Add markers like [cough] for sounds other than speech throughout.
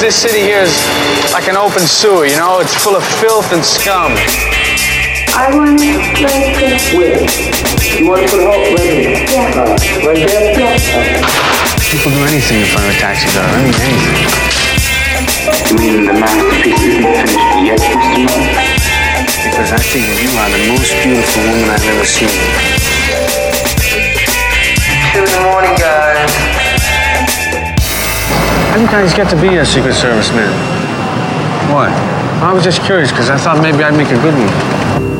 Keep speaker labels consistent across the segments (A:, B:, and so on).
A: this city here is like an open sewer, you know? It's full of filth and scum.
B: I want to play this.
C: Where? You want to put hope right here?
B: Yeah.
C: Uh, right there?
B: Yeah.
A: People do anything in front of a taxi driver. I mean, anything.
C: You mean the masterpiece isn't finished yet, Mr. Miller?
A: Because I think that you are the most beautiful woman I've ever seen.
C: Two in the morning, guys.
A: How do you guys get to be a Secret Service man? What? I was just curious because I thought maybe I'd make a good one.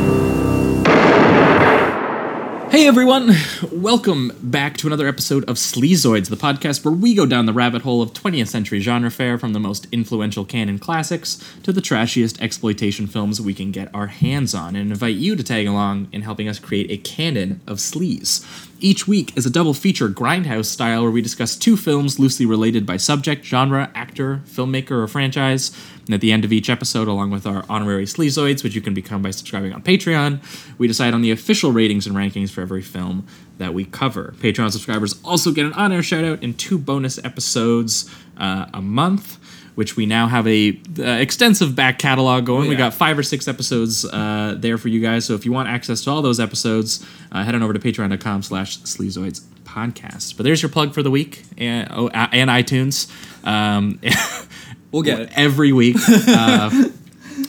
D: Hey everyone, welcome back to another episode of Sleazoids, the podcast where we go down the rabbit hole of 20th century genre fare from the most influential canon classics to the trashiest exploitation films we can get our hands on and invite you to tag along in helping us create a canon of sleaze. Each week is a double feature grindhouse style where we discuss two films loosely related by subject, genre, actor, filmmaker, or franchise. And at the end of each episode, along with our honorary sleazoids, which you can become by subscribing on Patreon, we decide on the official ratings and rankings for every film that we cover. Patreon subscribers also get an on air shout out and two bonus episodes uh, a month. Which we now have a uh, extensive back catalog going. We
E: yeah.
D: got five or six episodes uh, there for you guys. So if you want access to all those episodes, uh, head on over to patreon.com slash sleazoids podcast. But there's your plug for the week and, oh, and iTunes. Um, [laughs]
E: We'll get it.
D: every week. [laughs] Uh,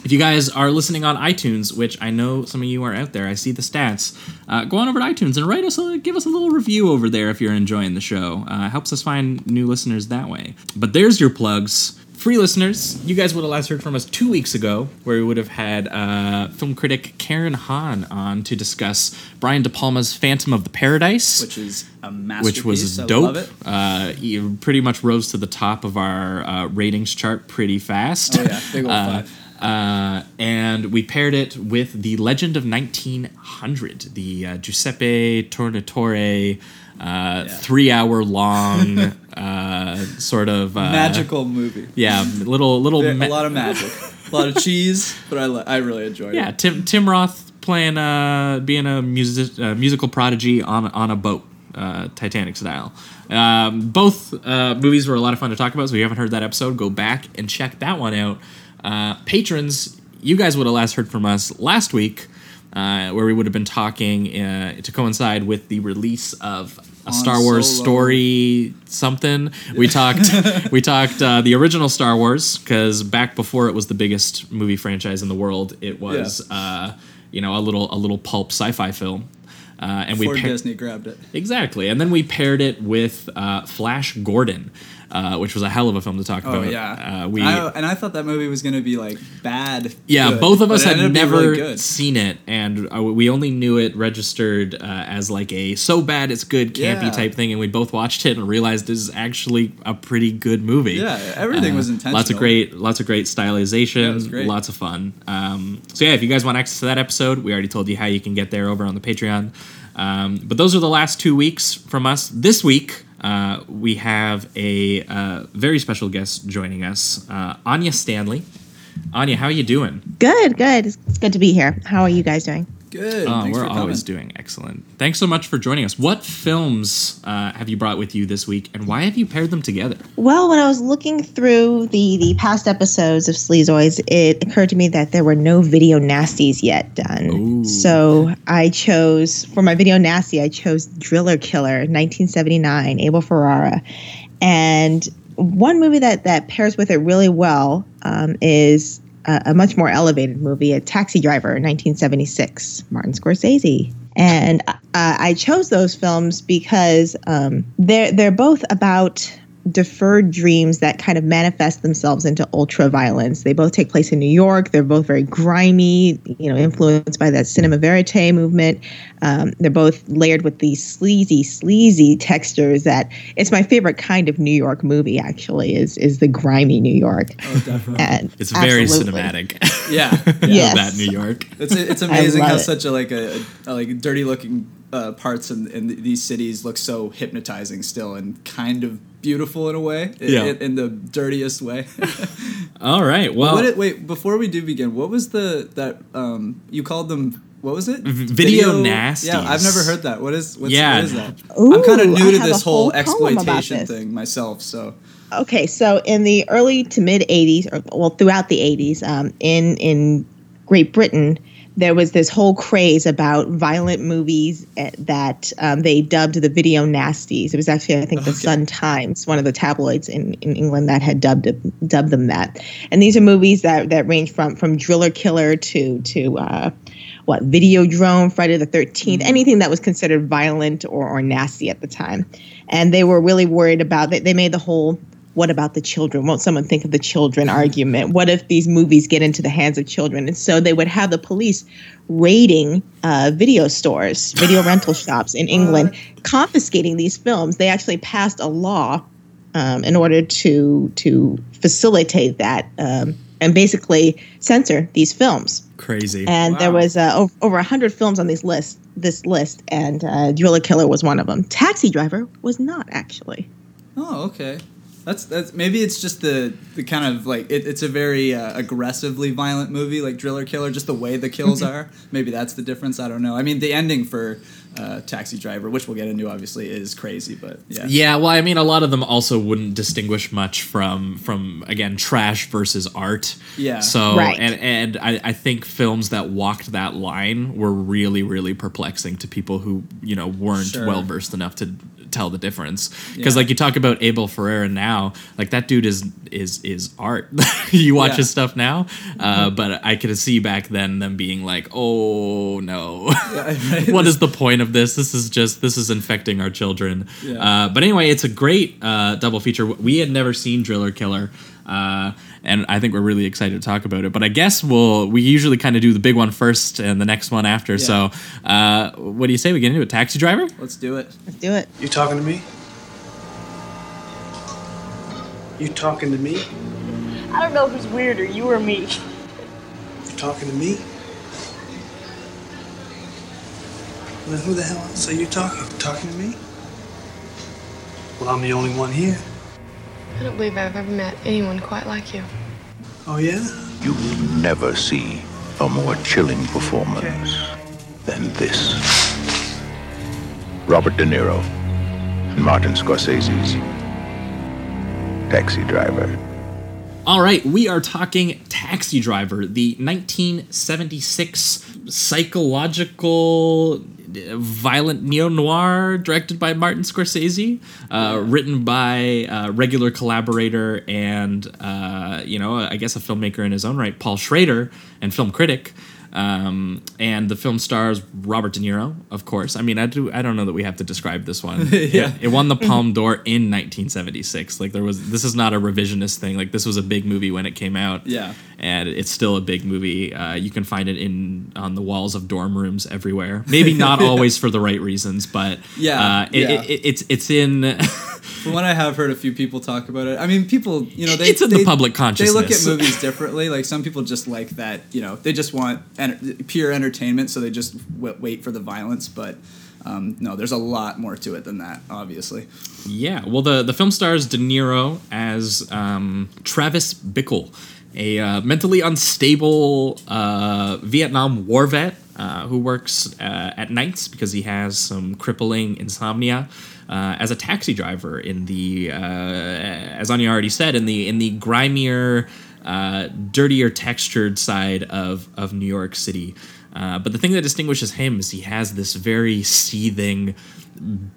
D: if you guys are listening on iTunes, which I know some of you are out there, I see the stats. Uh, go on over to iTunes and write us, a, give us a little review over there if you're enjoying the show. Uh, helps us find new listeners that way. But there's your plugs. Free listeners, you guys would have last heard from us two weeks ago, where we would have had uh, film critic Karen Han on to discuss Brian De Palma's Phantom of the Paradise
E: Which is a masterpiece.
D: which was dope. Uh, he pretty much rose to the top of our uh, ratings chart pretty fast.
E: Oh yeah, big old
D: Uh,
E: five.
D: uh, and we paired it with the Legend of 1900, the uh, Giuseppe Tornatore, uh, three-hour long [laughs] uh, sort of uh,
E: Magical movie.
D: Yeah, little little
E: There-
D: ma-
E: a lot of magic, a lot of [laughs] cheese, but I li- I really enjoyed
D: yeah.
E: it.
D: Yeah, Tim Tim Roth playing uh, being a music uh, musical prodigy on on a boat, uh, Titanic style. Um, both uh, movies were a lot of fun to talk about. So if you haven't heard that episode, go back and check that one out. Uh, patrons, you guys would have last heard from us last week, uh, where we would have been talking uh, to coincide with the release of a Star Wars
E: Solo.
D: story something. We talked [laughs] we talked uh, the original Star Wars because back before it was the biggest movie franchise in the world, it was uh, you know a little a little pulp sci-fi film. Uh, and
E: Before
D: we pair-
E: Disney grabbed it.
D: exactly, and then we paired it with uh, Flash Gordon, uh, which was a hell of a film to talk
E: Oh
D: about.
E: yeah,
D: uh, we
E: I, and I thought that movie was gonna be like bad.
D: yeah,
E: good,
D: both of us had
E: ended up being
D: never
E: really
D: seen it, and uh, we only knew it registered uh, as like a so bad it's good campy
E: Yeah.
D: type thing, and we both watched it and realized this is actually a pretty good movie.
E: Yeah, everything was
D: Lots of great, lots of great stylization,
E: great.
D: lots of fun. Um, so yeah, if you guys want access to that episode, we already told you how you can get there over on the Patreon. Um, but those are the last two weeks from us. This week. Uh, we have a uh, very special guest joining us, uh, Anya Stanley. Anya, how are you doing?
F: Good, good. It's it's good to be here. How are you guys doing?
E: Good. Thanks
D: we're
E: for
D: always doing excellent. Thanks so much for joining us. What films uh, have you brought with you this week, and why have you paired them together?
F: Well, when I was looking through the the past episodes of Sleazoids, it occurred to me that there were no video nasties yet done.
D: Ooh.
F: So I chose for my video nasty. I chose Driller Killer, 1979, Abel Ferrara, and one movie that that pairs with it really well um, is a, much more elevated movie, A Taxi Driver, 1976, Martin Scorsese. And uh, I chose those films because um, they're they're both about deferred dreams that kind of manifest themselves into ultra violence. They both take place in New York. They're both very grimy, you know, influenced by that cinema verite movement. Um, they're both layered with these sleazy, sleazy textures. That it's my favorite kind of New York movie. Actually, is is the grimy New York.
E: Oh, definitely.
F: And
D: It's very
F: absolutely.
D: cinematic.
E: Yeah. [laughs]
F: Yes.
D: that New York.
E: It's it's [laughs] amazing how
F: it.
E: such a like a, a like dirty looking uh, parts in, in these cities look so hypnotizing still and kind of beautiful in a way. i-
D: Yeah.
E: In, in the dirtiest way. [laughs]
D: All right. Well,
E: what it, wait before we do begin, what was the that um you called them? What was it?
D: video nasties.
E: Yeah, I've never heard that. What is what's,
D: Yeah.
E: what is that?
F: Ooh,
E: I'm kind of
F: I
E: new to this
F: whole
E: whole exploitation
F: this.
E: thing myself. So
F: Okay, so in the early to mid 80s, or well, throughout the 80s, um, in in Great Britain, there was this whole craze about violent movies eh, that um, they dubbed the video nasties. It was actually, I think, the Sun Times, one of the tabloids in, in England, that had dubbed dubbed them that. And these are movies that that range from from Driller Killer to to uh, what Videodrome, Friday the 13th, anything that was considered violent or, or nasty at the time. And they were really worried about that. They made the whole what about the children? Won't someone think of the children argument? What if these movies get into the hands of children? And so they would have the police raiding uh, video stores, [laughs] video rental shops in England, confiscating these films. They actually passed a law um, in order to to facilitate that um, and basically censor these films.
D: Crazy.
F: And there was uh, over, over 100 films on this list, this list, and uh, Driller Killer was one of them. Taxi Driver was not actually.
E: Oh, okay. That's that's maybe it's just the the kind of like it, it's a very uh, aggressively violent movie like Driller Killer. Just the way the kills are. Maybe that's the difference. I don't know. I mean, the ending for uh, Taxi Driver, which we'll get into, obviously, is crazy. But yeah,
D: Yeah, well, I mean, a lot of them also wouldn't distinguish much from from again trash versus art.
E: Yeah.
D: So
F: Right.
D: and and I, I think films that walked that line were really really perplexing to people who you know weren't
E: Sure.
D: well versed enough to tell the difference. Because
E: Yeah.
D: like you talk about Abel Ferrara now, like that dude is is is art. [laughs] you watch
E: Yeah.
D: his stuff now, uh, but I could see back then them being like, oh no.
E: right? [laughs]
D: what is the point of this? This is just this is infecting our children.
E: Yeah.
D: Uh, but anyway, it's a great uh, double feature. We had never seen Driller Killer, uh, and I think we're really excited to talk about it. But I guess we'll we usually kind of do the big one first and the next one after. So, uh, what do you say we get into a taxi driver?
E: Let's do it.
F: Let's do it.
G: You talking to me? You talking to me?
H: I don't know who's weirder, you or me.
G: You talking to me? Well, then who the hell else are you talking? Talking to me? Well, I'm the only one here.
I: I don't believe I've ever met anyone quite like you.
G: Oh, yeah?
J: You will never see a more chilling performance than this. Robert De Niro and Martin Scorsese's Taxi Driver.
D: All right, we are talking Taxi Driver, the 1976 psychological uh, violent neo noir directed by Martin Scorsese, uh, written by uh, regular collaborator and uh, you know I guess a filmmaker in his own right, Paul Schrader, and film critic. Um, and the film stars Robert De Niro, of course. I mean, I do. I don't know that we have to describe this one. [laughs]
E: Yeah.
D: it, it won the Palme d'Or in 1976. Like there was. This is not a revisionist thing. Like this was a big movie when it came out.
E: Yeah.
D: and it's still a big movie. Uh, you can find it in on the walls of dorm rooms everywhere. Maybe not [laughs] always for the right reasons, but
E: Yeah,
D: uh, it,
E: yeah.
D: It, it, it's it's in. [laughs]
E: From what I have heard, a few people talk about it. I mean, people, you know, they
D: It's in the
E: they-
D: public
E: They look at movies differently. Like some people just like that, you know, they just want enter- pure entertainment, so they just w- wait for the violence. But um, no, there's a lot more to it than that, obviously.
D: Yeah, well, the, the film stars De Niro as um, Travis Bickle, a uh, mentally unstable uh, Vietnam war vet uh, who works uh, at nights because he has some crippling insomnia. Uh, as a taxi driver in the, uh, as Anya already said, in the in the grimier, dirtier textured side of of New York City. But the thing that distinguishes him is he has this very seething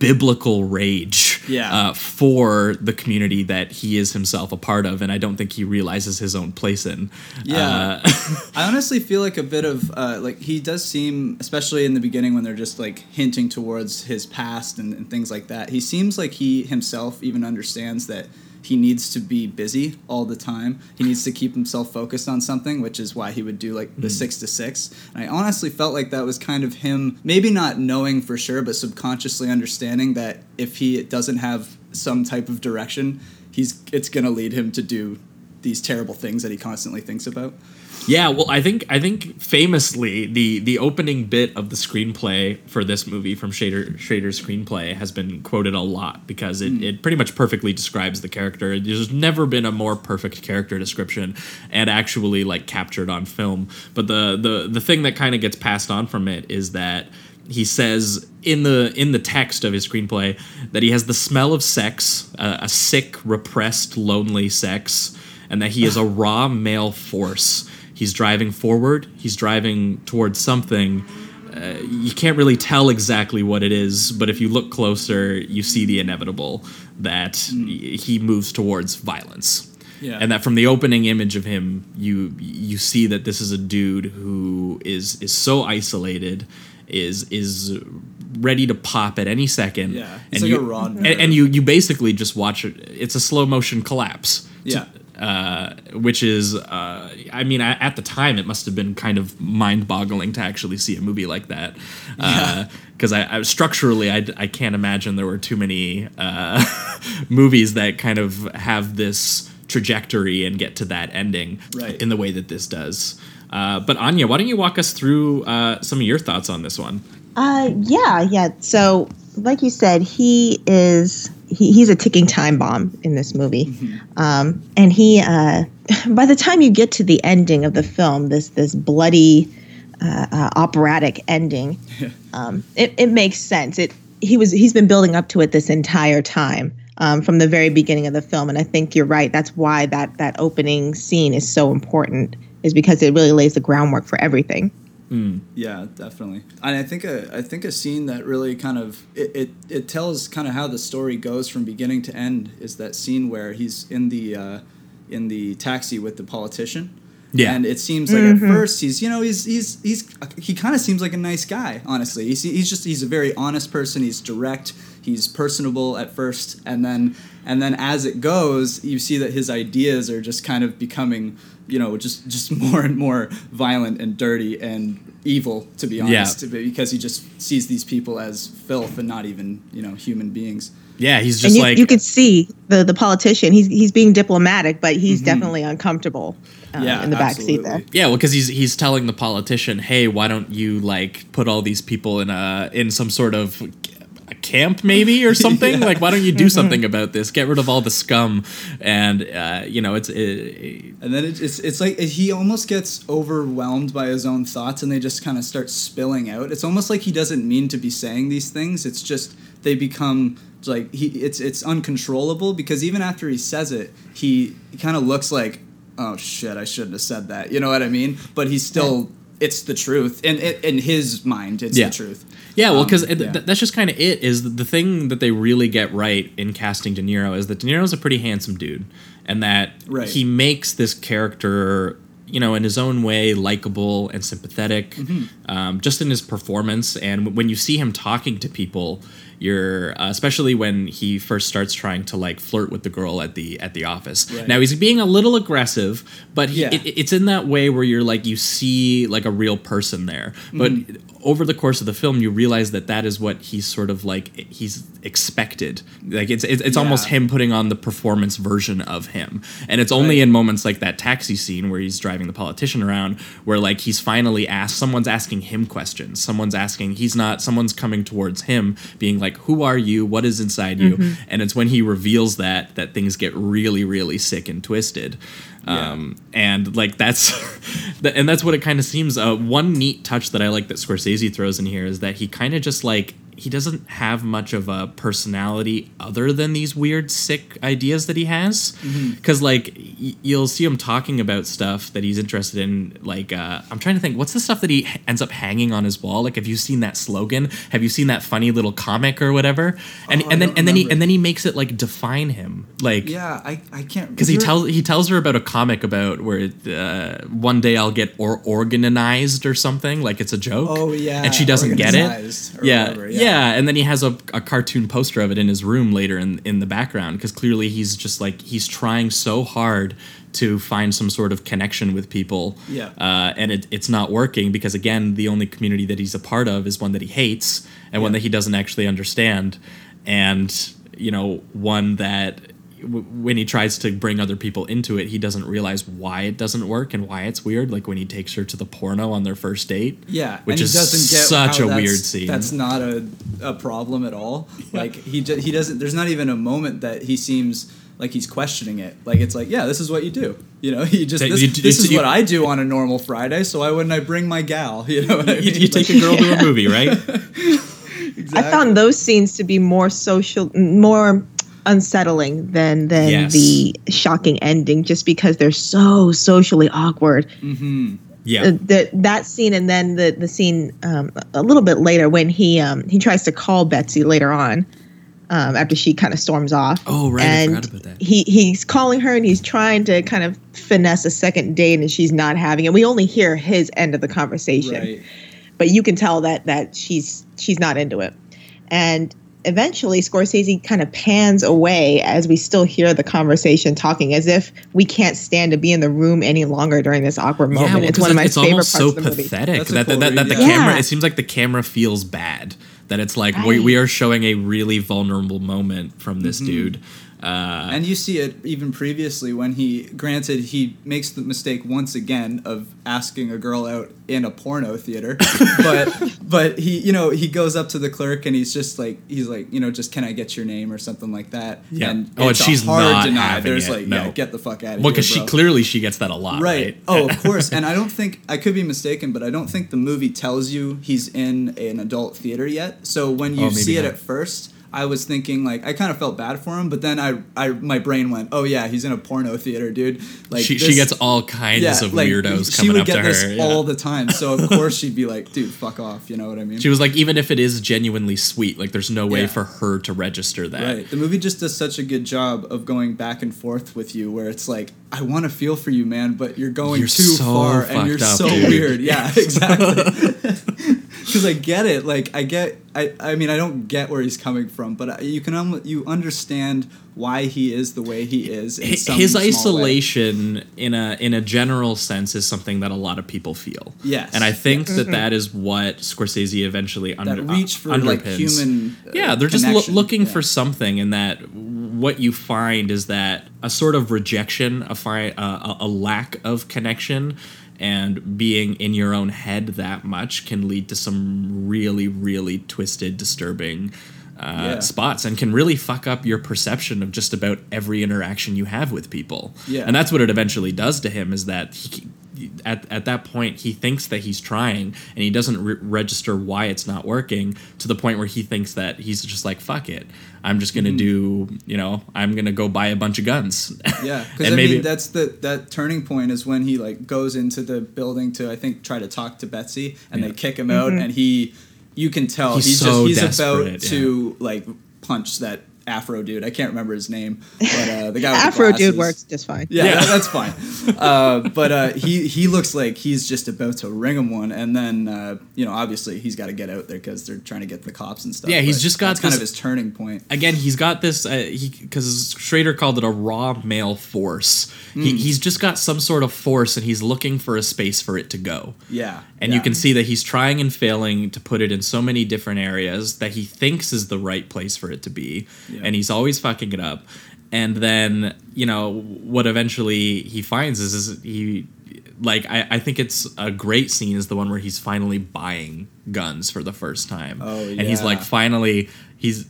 D: biblical rage
E: Yeah.
D: uh, for the community that he is himself a part of, and I don't think he realizes his own place in.
E: Yeah.
D: Uh, [laughs]
E: I honestly feel like a bit of uh, like he does seem, especially in the beginning when they're just like hinting towards his past and, and things like that. He seems like he himself even understands that he needs to be busy all the time. He needs to keep himself focused on something, which is why he would do like the mm. six to six. And I honestly felt like that was kind of him, maybe not knowing for sure, but subconsciously understanding that if he doesn't have some type of direction, he's it's gonna lead him to do these terrible things that he constantly thinks about.
D: Yeah, well, I think I think famously the the opening bit of the screenplay for this movie from Schrader Schrader's screenplay has been quoted a lot because it, it pretty much perfectly describes the character. There's never been a more perfect character description and actually like captured on film. But the the the thing that kind of gets passed on from it is that he says in the in the text of his screenplay that he has the smell of sex, uh, a sick, repressed, lonely sex, and that he is a [laughs] raw male force. He's driving forward. He's driving towards something. Uh, you can't really tell exactly what it is, but if you look closer, you see the inevitable that he moves towards violence.
E: Yeah.
D: And that from the opening image of him, you you see that this is a dude who is is so isolated, is is ready to pop at any second.
E: Yeah,
D: and
E: like
D: you, and, and you you basically just watch it. It's a slow motion collapse.
E: Yeah.
D: Uh, which is, uh, I mean, at at the time, it must have been kind of mind-boggling to actually see a movie like that. Because I, I structurally, I, I can't imagine there were too many uh, [laughs] movies that kind of have this trajectory and get to that ending
E: Right.
D: in the way that this does. Uh, but Anya, why don't you walk us through uh, some of your thoughts on this one?
F: Uh, yeah, yeah. So, like you said, he is he, he's a ticking time bomb in this movie, um, and he. Uh, [laughs] by the time you get to the ending of the film, this this bloody, uh, uh, operatic ending, [laughs] um, it, it makes sense. It he was he's been building up to it this entire time. Um, from the very beginning of the film, and I think you're right. That's why that that opening scene is so important, is because it really lays the groundwork for everything.
E: Yeah, definitely. And I think a I think a scene that really kind of it, it, it tells kind of how the story goes from beginning to end is that scene where he's in the uh, in the taxi with the politician.
D: Yeah.
E: And it seems like at first he's you know he's he's he's he kind of seems like a nice guy honestly he's he's just he's a very honest person he's direct he's personable at first and then and then as it goes you see that his ideas are just kind of becoming you know just just [laughs] more and more violent and dirty and evil to be honest
D: Yeah.
E: honest because he just sees these people as filth and not even you know human beings
D: Yeah, he's
F: and
D: just
F: you,
D: like
F: you could see the the politician. He's he's being diplomatic, but he's definitely uncomfortable uh,
E: Mm-hmm. Yeah,
F: in the back seat there.
D: Yeah, well, because he's he's telling the politician, "Hey, why don't you like put all these people in a in some sort of a camp, maybe or [laughs] something? Like, why don't you do something about this? Get rid of all the scum." And uh, you know, it's it,
E: And then it, it's it's like he almost gets overwhelmed by his own thoughts, and they just kind of start spilling out. It's almost like he doesn't mean to be saying these things. It's just they become like he it's it's uncontrollable because even after he says it, he, he kind of looks like oh shit, I shouldn't have said that. You know what I mean? But he's still. It's the truth, and in, in his mind, it's
D: Yeah.
E: the truth.
D: Yeah, well,
E: Um,
D: because
E: yeah.
D: that's just kind of it. Is the thing that they really get right in casting De Niro is that De Niro's a pretty handsome dude, and that
E: Right.
D: he makes this character, you know, in his own way, likable and sympathetic,
E: Mm-hmm.
D: um, just in his performance. And when you see him talking to people, you're uh, especially when he first starts trying to like flirt with the girl at the at the office.
E: Right.
D: Now he's being a little aggressive, but he,
E: Yeah.
D: it, it's in that way where you're like you see like a real person there, but
E: Mm-hmm.
D: Over the course of the film, you realize that that is what he's sort of like he's expected. Like it's it's, it's almost him putting on the performance version of him, and it's only
E: Right.
D: in moments like that taxi scene where he's driving the politician around, where like he's finally asked, someone's asking him questions, someone's asking, he's not, someone's coming towards him, being like, "Who are you? What is inside you?" Mm-hmm. And it's when he reveals that that things get really really sick and twisted. Um, and like that's, [laughs] and that's what it kind of seems. Uh, one neat touch that I like that Scorsese throws in here is that he kind of just like he doesn't have much of a personality other than these weird sick ideas that he has. Because like y- you'll see him talking about stuff that he's interested in. Like uh, I'm trying to think, what's the stuff that he h- ends up hanging on his wall? Like have you seen that slogan? Have you seen that funny little comic or whatever? And
E: Oh,
D: and then and then he and then he makes it like define him. Like
E: Yeah, I, I can't
D: because he tells he tells her about a comic about where uh, one day I'll get or organized or something like it's a joke.
E: Oh, yeah,
D: and she doesn't get it.
E: or
D: Yeah,
E: whatever,
D: yeah,
E: yeah.
D: And then he has a, a cartoon poster of it in his room later in in the background because clearly he's just like he's trying so hard to find some sort of connection with people.
E: Yeah.
D: uh, and it, it's not working because again the only community that he's a part of is one that he hates and one that he doesn't actually understand, and you know one that w- when he tries to bring other people into it, he doesn't realize why it doesn't work and why it's weird. Like when he takes her to the porno on their first date.
E: Yeah,
D: which
E: and
D: is
E: doesn't get
D: such a weird scene.
E: That's not a, a problem at all. Like he ju- he doesn't. There's not even a moment that he seems like he's questioning it. Like it's like, yeah, this is what you do. You know, [laughs] you just this,
D: you-
E: this
D: you-
E: is
D: you-
E: what I do on a normal Friday. So why wouldn't I bring my gal? [laughs] You know, what I mean?
D: you take a girl to a movie, right? [laughs]
F: I found those scenes to be more social, more unsettling than than
D: Yes.
F: the shocking ending, just because they're so socially awkward.
D: Yeah.
F: Uh, the, that scene and then the the scene um, a little bit later when he um, he tries to call Betsy later on um, after she kind of storms off.
D: Oh, right, I
F: And
D: forgot about that.
F: He he's calling her and he's trying to kind of finesse a second date and she's not having it. We only hear his end of the conversation
E: right.
F: but you can tell that that she's she's not into it. And eventually Scorsese kind of pans away as we still hear the conversation talking as if we can't stand to be in the room any longer during this awkward moment.
D: well,
F: it's
D: 'cause
F: one of my
D: it's
F: favorite
D: almost
F: parts
D: so
F: of the
D: pathetic
E: That's a
D: that, that,
E: cool
D: that, that the
E: yeah.
D: camera. It seems like the camera feels bad. That it's like we,
F: Right.
D: we are showing a really vulnerable moment from
E: Mm-hmm.
D: this dude. Uh,
E: And you see it even previously when he, granted, he makes the mistake once again of asking a girl out in a porno theater, [laughs] but but he, you know, he goes up to the clerk and he's just like, he's like, you know, just can I get your name or something like that?
D: Yeah.
E: And
D: Oh, and she's
E: hard
D: not
E: deny. There's
D: it,
E: like,
D: no.
E: yeah, get the fuck out of
D: well,
E: here,
D: because she clearly she gets that a lot, right?
E: Right. Oh, of [laughs] course. And I don't think I could be mistaken, but I don't think the movie tells you he's in an adult theater yet. So when you
D: Oh,
E: see it at first, I was thinking like I kind of felt bad for him, but then I, I my brain went, oh yeah, he's in a porno theater, dude. Like
D: she, she gets all kinds
E: yeah,
D: of
E: like,
D: weirdos
E: she
D: coming
E: would
D: up
E: get
D: to
E: this
D: her. yeah.
E: all the time. So of [laughs] course she'd be like, dude, fuck off. You know what I mean?
D: She was like, even if it is genuinely sweet, like there's no way
E: Yeah.
D: for her to register that.
E: Right. The movie just does such a good job of going back and forth with you, where it's like, I want to feel for you, man, but you're going
D: You're
E: too
D: so
E: far and you're
D: up,
E: so
D: dude.
E: weird. Yeah, [laughs] exactly. [laughs] Because I get it. Like I get. I. I mean, I don't get where he's coming from, but you can. Um, you understand why he is the way he is. In some
D: His
E: small way.
D: isolation, in a in a general sense, is something that a lot of people feel.
E: Yes.
D: and I think that that is what Scorsese eventually
E: That reach for
D: uh,
E: like
D: underpins.
E: human. uh,
D: yeah, they're just loo-
E: connection.
D: looking
E: Yeah.
D: for something, and that what you find is that a sort of rejection, a fi- uh, a, lack of connection, and being in your own head that much can lead to some really, really twisted, disturbing. Uh,
E: Yeah.
D: spots and can really fuck up your perception of just about every interaction you have with people.
E: Yeah.
D: And that's what it eventually does to him is that he, at, at that point he thinks that he's trying and he doesn't re- register why it's not working to the point where he thinks that he's just like fuck it. I'm just gonna mm-hmm. do you know i'm gonna go buy a bunch of guns. [laughs]
E: Yeah, because I
D: maybe
E: mean that's the that turning point is when he like goes into the building to I think try to talk to Betsy and
D: Yeah.
E: they kick him out mm-hmm. and he you can tell
D: He's
E: he's,
D: so
E: just he's about
D: desperate,
E: to like punch that Afro dude. I can't remember his name, but uh, the guy with the
F: Afro dude works just fine.
E: Yeah,
D: Yeah.
E: that- that's fine. Uh, but uh, he he looks like he's just about to ring him one, and then uh, you know obviously he's got to get out there because they're trying to get the cops and stuff.
D: Yeah, he's just got
E: that's kind of his turning point.
D: again he's got this uh, he because schrader called it a raw male force
E: Hmm.
D: he, he's just got some sort of force and he's looking for a space for it to go
E: Yeah,
D: and you can see that he's trying and failing to put it in so many different areas that he thinks is the right place for it to be
E: Yeah.
D: and he's always fucking it up. And then you know what eventually he finds is, is he like I, I think it's a great scene is the one where he's finally buying guns for the first time.
E: Oh,
D: and he's like finally he's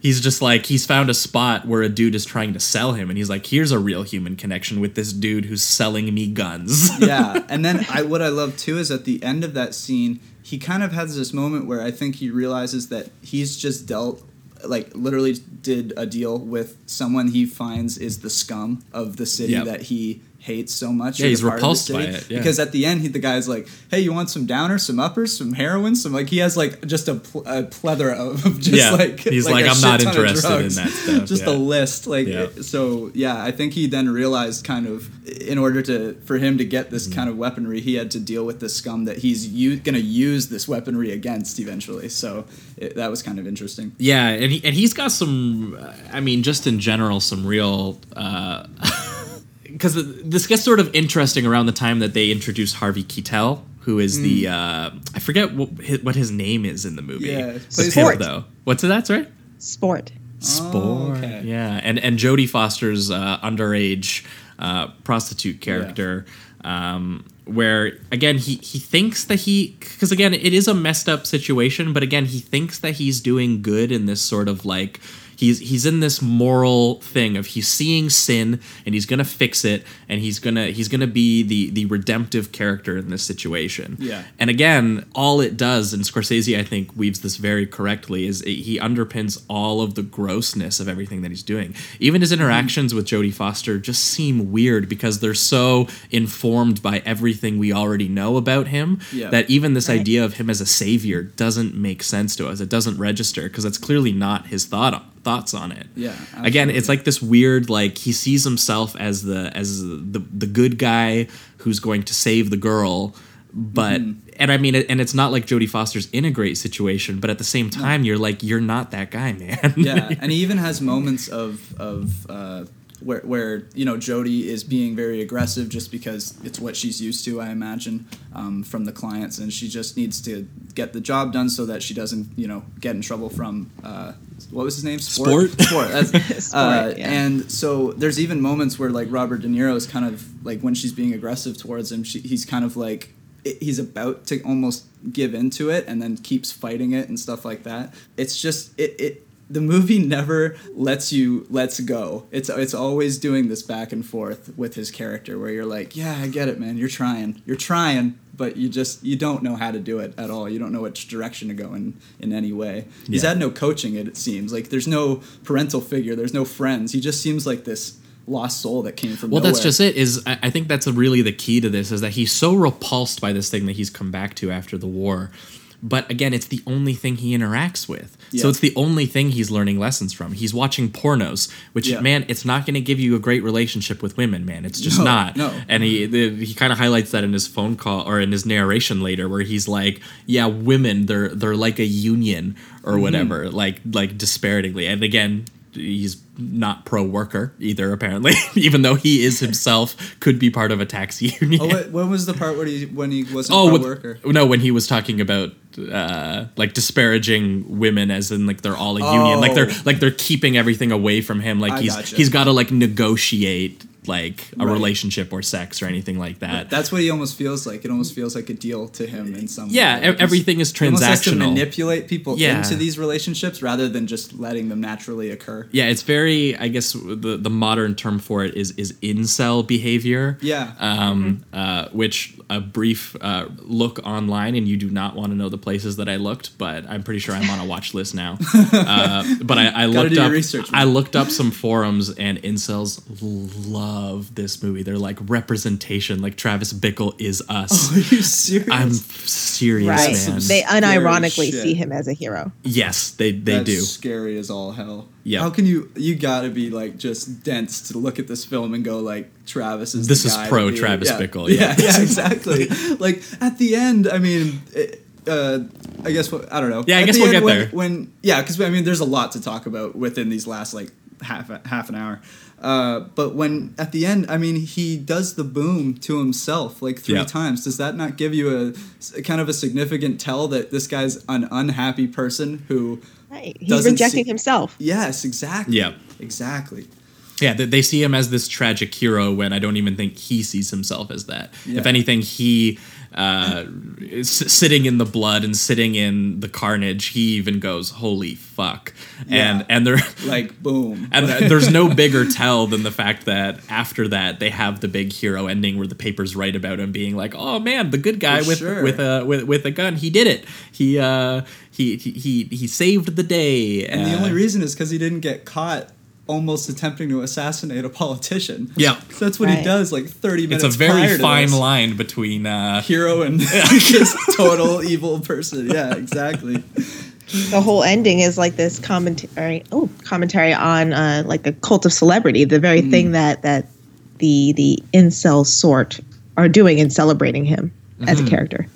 D: he's just like he's found a spot where a dude is trying to sell him. And he's like here's a real human connection with this dude who's selling me guns.
E: Yeah, [laughs] and then I what I love too is at the end of that scene, he kind of has this moment where I think he realizes that he's just dealt like literally did a deal with someone he finds is the scum of the city
D: Yep.
E: that he hates so much.
D: Yeah, he's
E: the part of the
D: repulsed by it, yeah.
E: Because at the end, he, the guy's like, "Hey, you want some downers, some uppers, some heroin, some like." He has like just a, pl- a plethora of, of [laughs] just
D: Yeah.
E: like
D: He's
E: a
D: like, "I'm not interested in that stuff, [laughs]
E: just
D: yeah.
E: a list, like
D: Yeah.
E: so. Yeah, I think he then realized kind of in order to for him to get this kind of weaponry, he had to deal with the scum that he's u- gonna use this weaponry against eventually. So it, that was kind of interesting.
D: Yeah, and he and he's got some. uh, I mean, just in general, some real. [laughs] Because this gets sort of interesting around the time that they introduce Harvey Keitel, who is the. Uh, I forget what his, what his name is in the movie.
E: Yeah,
D: It's
E: plays-
D: him,
F: Sport.
D: though. What's it? That's right.
F: Sport.
D: Sport.
E: okay.
D: Yeah, and and Jodie Foster's uh, underage uh, prostitute character, um, where again he he thinks that he because again it is a messed up situation, but again he thinks that he's doing good in this sort of like he's he's in this moral thing of he's seeing sin and he's gonna fix it and he's gonna he's gonna be the the redemptive character in this situation.
E: Yeah.
D: And again, all it does, and Scorsese I think weaves this very correctly, is it, he underpins all of the grossness of everything that he's doing. Even his interactions with Jodie Foster just seem weird because they're so informed by everything we already know about him
E: Yeah.
D: that even this
F: Right.
D: idea of him as a savior doesn't make sense to us. It doesn't register because that's clearly not his thought thoughts on it.
E: Yeah,
D: Again, it's like this weird like he sees himself as the as the the good guy who's going to save the girl, but
E: Mm-hmm.
D: and I mean and it's not like Jodie Foster's in a great situation, but at the same time you're like you're not that guy, man.
E: yeah, and he [laughs] even has moments of of uh, where where you know Jodie is being very aggressive just because it's what she's used to, I imagine, um, from the clients, and she just needs to get the job done so that she doesn't you know get in trouble from. Uh, what was his name?
D: Sport?
E: Sport. [laughs] That's, [laughs] uh,
F: yeah.
E: And so there's even moments where like Robert De Niro is kind of like when she's being aggressive towards him, she, he's kind of like he's about to almost give into it and then keeps fighting it and stuff like that. It's just it it the movie never lets you let's go. It's it's always doing this back and forth with his character where you're like, yeah, I get it, man. You're trying. You're trying, but you just you don't know how to do it at all. You don't know which direction to go in in any way. He's had no coaching it it seems. Like there's no parental figure, there's no friends. He just seems like this lost soul that came from
D: Well, that's just it. Is I I think that's really the key to this is that he's so repulsed by this thing that he's come back to after the war. But again, it's the only thing he interacts with. So it's the only thing he's learning lessons from. He's watching pornos, which
E: Yeah.
D: man, it's not going to give you a great relationship with women, man. It's just
E: No,
D: not.
E: no.
D: And he the, he kind of highlights that in his phone call or in his narration later, where he's like, "Yeah, women, they're they're like a union
E: Mm-hmm.
D: or whatever, like like disparagingly." And again, he's not pro worker either apparently [laughs] even though he is himself could be part of a taxi [laughs] union
E: Oh, what, when was the part where he when he wasn't
D: oh
E: pro worker?
D: no when he was talking about uh like disparaging women as in like they're all a union like they're
E: Oh.
D: like they're keeping everything away from him like
E: I
D: he's
E: gotcha.
D: he's got to like negotiate like a
E: Right.
D: relationship or sex or anything like that
E: That's what he almost feels like. It almost feels like a deal to him in some
D: Yeah,
E: way. Like
D: everything is
E: he almost has to
D: transactional.
E: manipulate people
D: Yeah.
E: into these relationships rather than just letting them naturally occur.
D: Yeah, it's very. I guess the the modern term for it is is incel behavior.
E: Yeah.
D: Um, uh, which a brief uh, look online, and you do not want to know the places that I looked, but I'm pretty sure I'm on a watch list now. [laughs] Uh, but I, I looked up.
E: research,
D: I looked up some forums, and incels love this movie. They're like representation. Like Travis Bickle is us. [laughs]
E: Are you serious?
D: I'm serious,
F: Right.
D: man.
F: They unironically
E: shit.
F: see him as a hero.
D: yes, they they
E: That's
D: do.
E: scary as all hell.
D: Yeah.
E: How can you? You gotta be like just dense to look at this film and go like Travis is.
D: This
E: the
D: is
E: guy
D: pro Travis
E: yeah.
D: Bickle,
E: Yeah,
D: yeah.
E: yeah, exactly. [laughs] like at the end, I mean. It, uh, I guess what I don't know.
D: Yeah, I
E: At
D: guess we'll
E: end
D: get
E: when,
D: there.
E: When yeah, because I mean, there's a lot to talk about within these last like half half an hour. Uh, but when at the end, I mean, he does the boom to himself like three
D: Yeah.
E: times. Does that not give you a, a kind of a significant tell that this guy's an unhappy person who?
F: Right. He's rejecting
E: see-
F: himself.
E: Yes, exactly.
D: Yeah.
E: exactly.
D: Yeah, they, they see him as this tragic hero when I don't even think he sees himself as that.
E: Yeah.
D: If anything, he uh, sitting in the blood and sitting in the carnage. He even goes, "Holy fuck!"
E: Yeah.
D: And and they're [laughs]
E: Like boom. [laughs]
D: and there's no bigger tell than the fact that after that they have the big hero ending where the papers write about him being like, "Oh man, the good guy
E: For
D: with
E: sure.
D: with a with, with a gun, he did it. He uh he he he, he saved the day."
E: and the
D: Uh,
E: only reason is because he didn't get caught almost attempting to assassinate a politician.
D: Yeah,
E: that's what he does like 30 minutes
D: it's a very
E: prior
D: fine line between uh
E: Hero and [laughs] [laughs] this total evil person. Yeah, exactly.
F: The whole ending is like this commentary. Oh, commentary on uh, like a cult of celebrity. The very thing that that the the incel sort are doing in celebrating him as a character.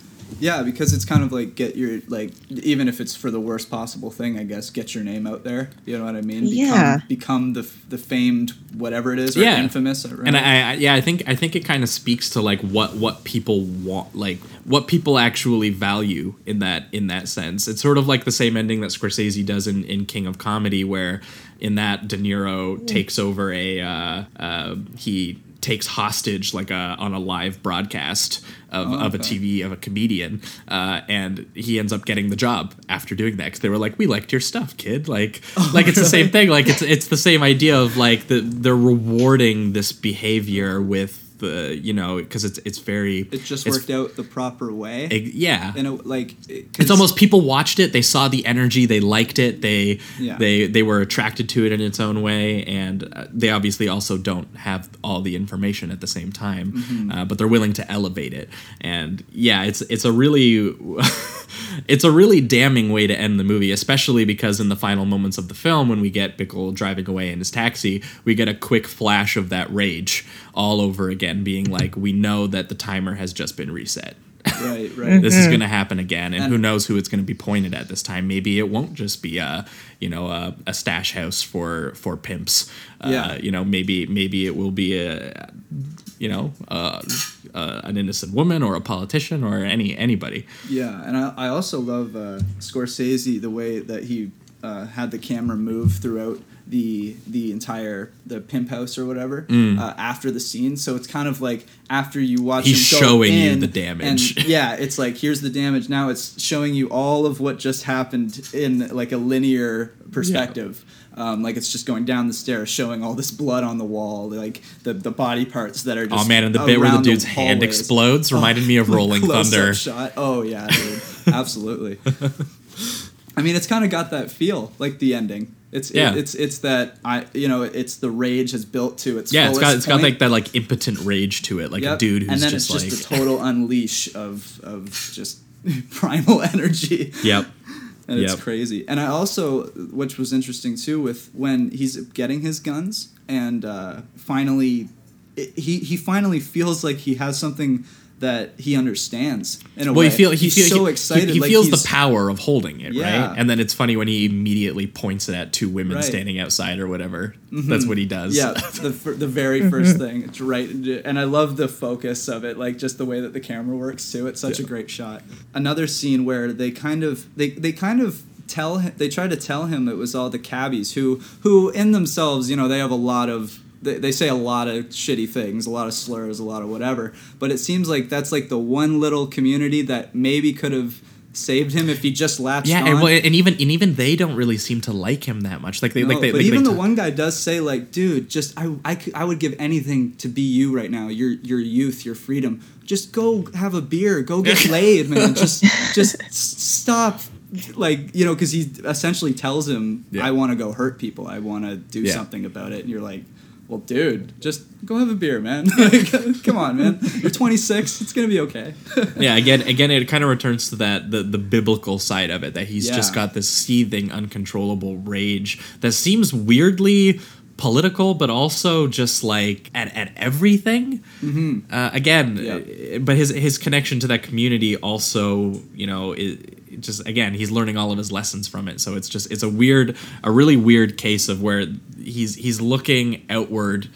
E: Yeah, because it's kind of like get your like even if it's for the worst possible thing, I guess get your name out there. You know what I mean? Become,
F: Yeah.
E: Become the the famed whatever it is or
D: Yeah.
E: infamous. Right?
D: and I, I yeah i think i think it kind of speaks to like what what people want like what people actually value in that in that sense it's sort of like the same ending that scorsese does in in king of comedy where in that de niro takes over a uh, uh, he takes hostage like a on a live broadcast of,
E: Oh,
D: of a. TV of a comedian, uh, and he ends up getting the job after doing that because they were like, "We liked your stuff, kid." Like,
E: Oh,
D: like it's the same thing. Like it's it's the same idea of like the they're rewarding this behavior with the you know because it's it's very
E: It just worked out the proper way.
D: Ex- yeah.
E: And it, like it-
D: it's almost people watched it they saw the energy they liked it they
E: Yeah.
D: they they were attracted to it in its own way and uh, they obviously also don't have all the information at the same time
E: Mhm.
D: uh, but they're willing to elevate it and yeah it's it's a really [laughs] it's a really damning way to end the movie especially because in the final moments of the film when we get Bickle driving away in his taxi we get a quick flash of that rage all over again being like we know that the timer has just been reset
E: Right, [laughs] right.
D: this is
E: Mhm.
D: going to happen again, and,
E: And-
D: who knows who it's going to be pointed at this time? Maybe it won't just be a, you know, a, a stash house for for pimps. Uh,
E: Yeah.
D: You know, maybe maybe it will be a, you know, uh, uh, an innocent woman or a politician or any anybody.
E: Yeah, and I, I also love uh, Scorsese the way that he uh, had the camera move throughout the the entire the pimp house or whatever
D: Mm.
E: uh, after the scene. So it's kind of like after you watch
D: He's showing you the damage.
E: and [laughs] yeah, it's like here's the damage. Now it's showing you all of what just happened in like a linear perspective. Um, like it's just going down the stairs, showing all this blood on the wall, like the, the body parts that are just.
D: Oh man, and the bit where the dude's hand explodes reminded me of [laughs] Rolling Thunder.
E: Shot. Oh yeah, dude, absolutely. [laughs] I mean, it's kind of got that feel, like the ending. It's
D: Yeah.
E: it, it's it's that I you know it's the rage has built to its
D: Yeah, it's got it's got like that like impotent rage to it, like a dude who's
E: and then
D: just
E: it's
D: like
E: just a total [laughs] unleash of of just [laughs] primal energy.
D: Yep.
E: And it's crazy. And I also, which was interesting too, with when he's getting his guns and uh, finally, it, he he finally feels like he has something that he understands in a
D: well,
E: way.
D: he feel he
E: he's
D: feel,
E: so
D: he-
E: excited.
D: He, he
E: like
D: feels the power of holding it,
E: Yeah.
D: right? And then it's funny when he immediately points it at two women
E: Right.
D: standing outside or whatever.
E: Mhm.
D: That's what he does.
E: Yeah, [laughs] the the very first thing. It's right, and I love the focus of it, like just the way that the camera works too. It's such a great shot. Another scene where they kind of they they kind of tell him they try to tell him it was all the cabbies who who in themselves you know they have a lot of they, they say a lot of shitty things a lot of slurs a lot of whatever but it seems like that's like the one little community that maybe could have saved him if he just latched
D: Yeah,
E: on.
D: and, well, and even and even they don't really seem to like him that much. Like they
E: No,
D: like they
E: but
D: like,
E: even
D: they
E: the
D: t-
E: one guy does say like, dude, just I, I, I would give anything to be you right now. Your your youth, your freedom. Just go have a beer, go [laughs] get laid, man. Just just stop. Like you know, because he essentially tells him,
D: Yeah.
E: "I want to go hurt people. I want to do
D: Yeah.
E: something about it." And you're like, "Well, dude, just go have a beer, man. [laughs] like, come on, man. You're 26. It's gonna be okay." [laughs]
D: yeah, again, again, it kind of returns to that the the biblical side of it that he's just got this seething, uncontrollable rage that seems weirdly political, but also just like at, at everything.
E: Mhm.
D: Uh, again, uh, but his his connection to that community also, you know, it just again he's learning all of his lessons from it. So it's just it's a weird, a really weird case of where he's he's looking outward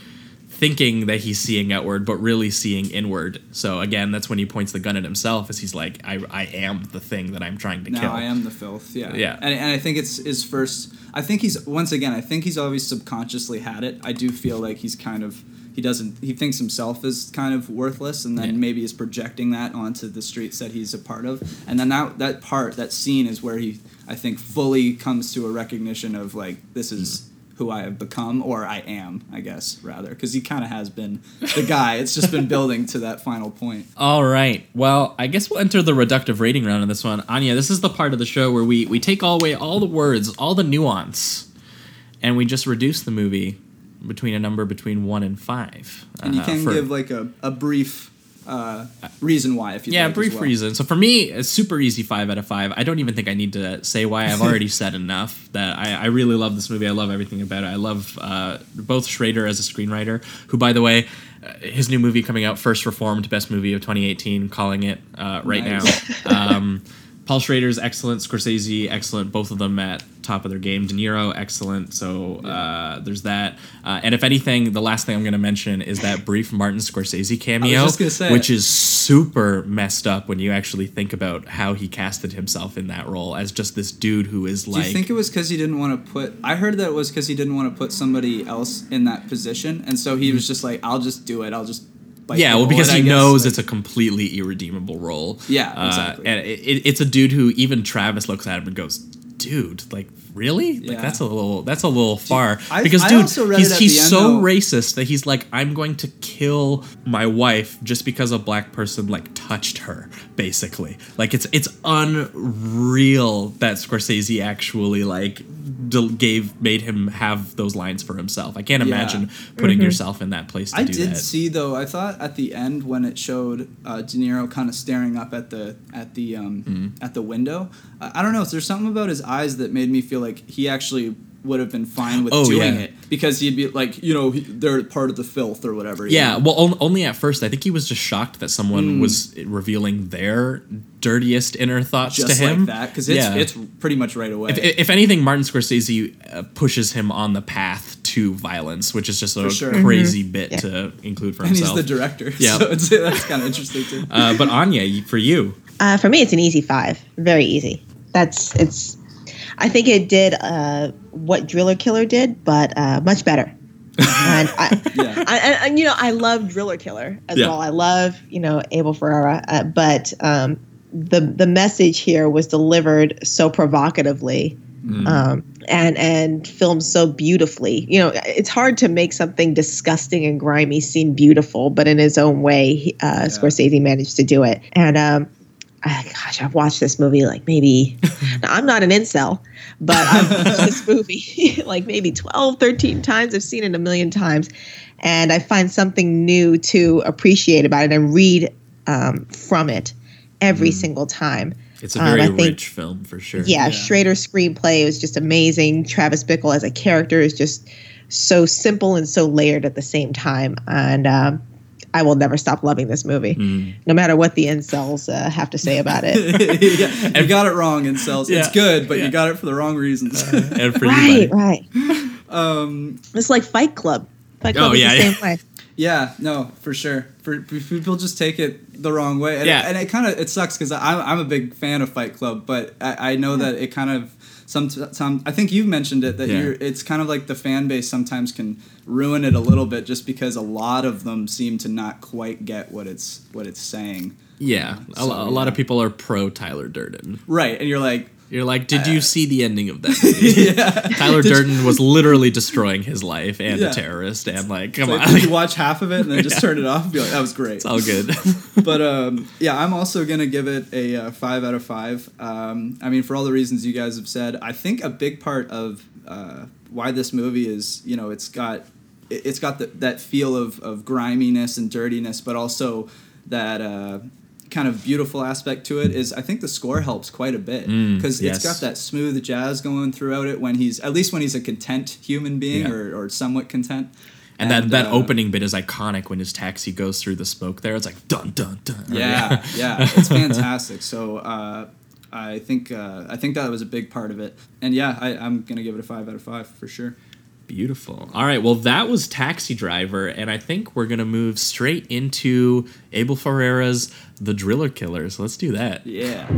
D: thinking that he's seeing outward, but really seeing inward. So again, that's when he points the gun at himself, as he's like, "I, I am the thing that I'm trying to
E: now
D: kill."
E: I am the filth. Yeah.
D: Yeah.
E: And, and I think it's his first. I think he's once again. I think he's always subconsciously had it. I do feel like he's kind of. He doesn't. He thinks himself is kind of worthless, and then
D: Yeah.
E: maybe is projecting that onto the streets that he's a part of. And then that that part, that scene, is where he, I think, fully comes to a recognition of like this is hmm. who I have become, or I am, I guess, rather, because he kind of has been the guy. It's just been building to that final point. [laughs]
D: All right. Well, I guess we'll enter the reductive rating round on this one. Anya, this is the part of the show where we we take all away all the words, all the nuance, and we just reduce the movie between a number between one and five.
E: And you
D: Uh,
E: can
D: for-
E: give like a, a brief uh, reason why if you
D: yeah,
E: like,
D: brief
E: well.
D: reason. So for me, a super easy five out of five. I don't even think I need to say why. I've already [laughs] said enough that I, I really love this movie. I love everything about it. I love uh, both Schrader as a screenwriter, who, by the way, uh, his new movie coming out, First Reformed, best movie of 2018, calling it uh, right
E: Nice.
D: now. Um, [laughs] Paul Schrader's excellent, Scorsese excellent, both of them at top of their game. De Niro excellent, so uh, there's that. Uh, and if anything, the last thing I'm going to mention is that brief Martin Scorsese cameo,
E: just gonna say
D: which
E: it.
D: is super messed up when you actually think about how he casted himself in that role as just this dude who is
E: Do
D: like.
E: you think it was because he didn't want to put? I heard that it was because he didn't want to put somebody else in that position, and so he was just like, "I'll just do it. I'll just."
D: Yeah, well, because
E: bullet,"
D: he knows
E: like-
D: it's a completely irredeemable role.
E: Yeah,
D: Uh,
E: exactly.
D: and it, it, it's a dude who even Travis looks at him and goes, "Dude, like really? Like
E: Yeah.
D: that's a little that's a little far."
E: I-
D: because
E: I
D: dude, he's he's
E: the end,
D: so racist that he's like, "I'm going to kill my wife just because a black person like touched her." Basically, like it's it's unreal that Scorsese actually like gave made him have those lines for himself. I can't
E: Yeah.
D: imagine putting
E: Mhm.
D: yourself in that place to
E: I did
D: that.
E: see though. I thought at the end when it showed uh, De Niro kind of staring up at the at the um,
D: Mm-hmm.
E: at the window. I, I don't know. Is there's something about his eyes that made me feel like he actually would have been fine with
D: Oh,
E: doing
D: yeah.
E: it because he'd be like, you know, he, they're part of the filth or whatever.
D: Yeah,
E: know?
D: well, on, only at first. I think he was just shocked that someone
E: Mm.
D: was revealing their dirtiest inner thoughts
E: just
D: to him.
E: like that because it's
D: Yeah.
E: it's pretty much right away.
D: If, if anything, Martin Scorsese uh, pushes him on the path to violence, which is just a
E: sure.
D: crazy
E: Mhm.
D: bit
E: Yeah.
D: to include for himself.
E: and he's the director. [laughs]
D: Yeah.
E: so it's, that's kind of interesting too.
D: uh, but Anya, for you,
F: Uh, for me, it's an easy five. Very easy. That's it's. I think it did uh, what Driller Killer did, but uh, much better. [laughs] and I, I, and, and, you know, I love Driller Killer as
K: Yeah.
F: well. I love you know Abel Ferrara, uh, but um, the the message here was delivered so provocatively.
K: Mm.
F: Um, and and filmed so beautifully. You know, it's hard to make something disgusting and grimy seem beautiful, but in his own way, he- uh, Scorsese managed to do it. And um, I, gosh, I've watched this movie like maybe. [laughs] now, I'm not an incel, but I've watched this [laughs] movie [laughs] like maybe 12, 13 times. I've seen it a million times, and I find something new to appreciate about it and read um, from it every single time.
D: it's a
F: Um,
D: very
F: I think-
D: rich film for sure.
F: yeah, Schrader's screenplay was just amazing. Travis Bickle as a character is just so simple and so layered at the same time. And um, I will never stop loving this movie,
D: Mm.
F: no matter what the incels uh, have to say about it. [laughs]
E: yeah, you got it wrong incels. It's good, but you got it for the wrong reasons.
D: and for
F: right, right. [laughs]
E: Um,
F: it's like Fight Club. Fight Club
E: Oh,
F: is
E: yeah,
F: the
E: yeah.
F: same way.
E: Yeah, no, for sure. For, for people just take it the wrong way, and,
D: Yeah.
E: and it kind of it sucks because I'm I'm a big fan of Fight Club, but I, I know that it kind of some some I think you've mentioned it that
D: Yeah.
E: you're it's kind of like the fan base sometimes can ruin it a little bit just because a lot of them seem to not quite get what it's what it's saying.
D: Yeah,
E: So,
D: lo- a lot of people are pro Tyler Durden.
E: Right, and you're like,
D: you're like, did
E: Uh,
D: you see the ending of that? [laughs] Movie? Tyler
E: Did you-
D: Durden was literally destroying his life and
E: Yeah.
D: a terrorist, and like, come on,
E: did you watch half of it and then just [laughs]
D: Yeah.
E: turn it off? And be like, that was great.
D: It's all good. [laughs]
E: but um, yeah, I'm also gonna give it a uh, five out of five. Um, I mean, for all the reasons you guys have said, I think a big part of uh, why this movie is, you know, it's got it- it's got the, that feel of of griminess and dirtiness, but also that. Uh, kind of beautiful aspect to it is I think the score helps quite a bit
D: Mm,
E: because
D: yes.
E: it's got that smooth jazz going throughout it when he's at least when he's a content human being
D: Yeah.
E: or, or somewhat content
D: And, that, that
E: uh,
D: opening bit is iconic when his taxi goes through the smoke there. It's like dun dun dun.
E: Yeah, [laughs] yeah, it's fantastic. So uh, I think uh, I think that was a big part of it, and yeah, I, I'm gonna give it a five out of five for sure.
D: Beautiful. All right. Well, that was Taxi Driver, and I think we're gonna move straight into Abel Ferrara's The Driller Killers. Let's do that.
E: Yeah.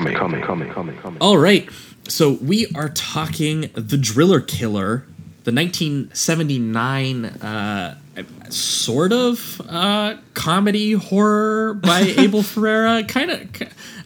J: Coming, coming, coming, coming, coming.
D: All right. So we are talking The Driller Killer, the 1979 uh, sort of uh, comedy horror by [laughs] Abel Ferrara. Kind of.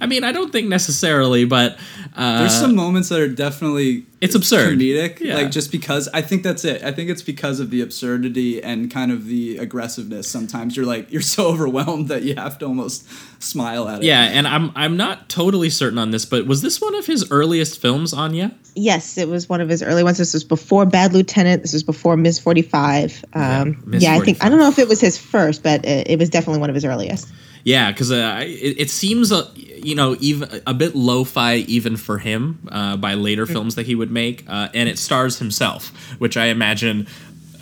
D: I mean, I don't think necessarily, but uh,
E: There's some moments that are definitely
D: It's absurd.
E: comedic.
D: Yeah.
E: Like just because I think that's it. I think it's because of the absurdity and kind of the aggressiveness. Sometimes you're like you're so [laughs] overwhelmed that you have to almost smile at it.
D: Yeah, and I'm I'm not totally certain on this, but was this one of his earliest films, Anya?
F: Yes, it was one of his early ones. This was before Bad Lieutenant. This was before Miss Forty Five. Um,
D: Miss
F: yeah, I think I don't know if it was his first, but it, it was definitely one of his earliest.
D: Yeah, because uh, it, it seems uh, you know even a bit lo-fi even for him uh, by later films that he would make, uh, and it stars himself, which I imagine.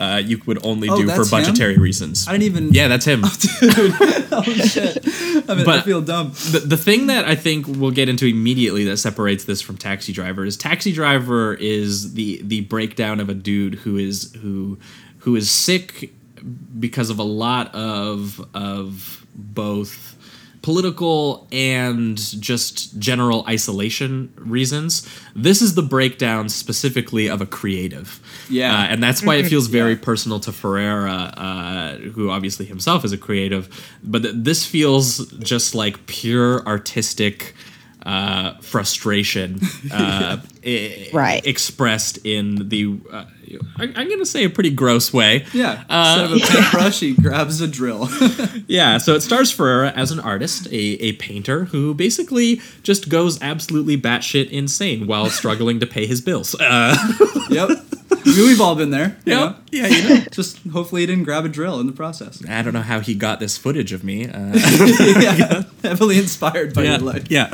D: Uh, you would only
E: Oh,
D: do for
E: that's him?
D: budgetary reasons.
E: I didn't even.
D: Yeah, that's him. [laughs] [laughs]
E: oh shit. I, mean, I
D: But-
E: feel dumb.
D: the, the thing that I think we'll get into immediately that separates this from Taxi Driver is Taxi Driver is the the breakdown of a dude who is who who is sick because of a lot of of both political and just general isolation reasons. This is the breakdown specifically of a creative.
E: Yeah.
D: Uh, and that's why it feels very personal to Ferrara, uh, who obviously himself is a creative. But th- this feels just like pure artistic uh, frustration, [laughs] uh, i-
F: Right.
D: expressed in the, uh, I- I'm going to say a pretty gross way.
E: Yeah.
D: Uh,
E: Instead of a [laughs] paintbrush, he grabs a drill. [laughs]
D: Yeah, so it stars Ferrara as an artist, a, a painter who basically just goes absolutely batshit insane while [laughs] struggling to pay his bills. Uh,
E: yep. We've all been there. you know?
D: Yeah, you know.
E: Just hopefully he didn't grab a drill in the process.
D: I don't know how he got this footage of me. Uh,
E: yeah. Heavily inspired by
D: yeah,
E: your life.
D: yeah.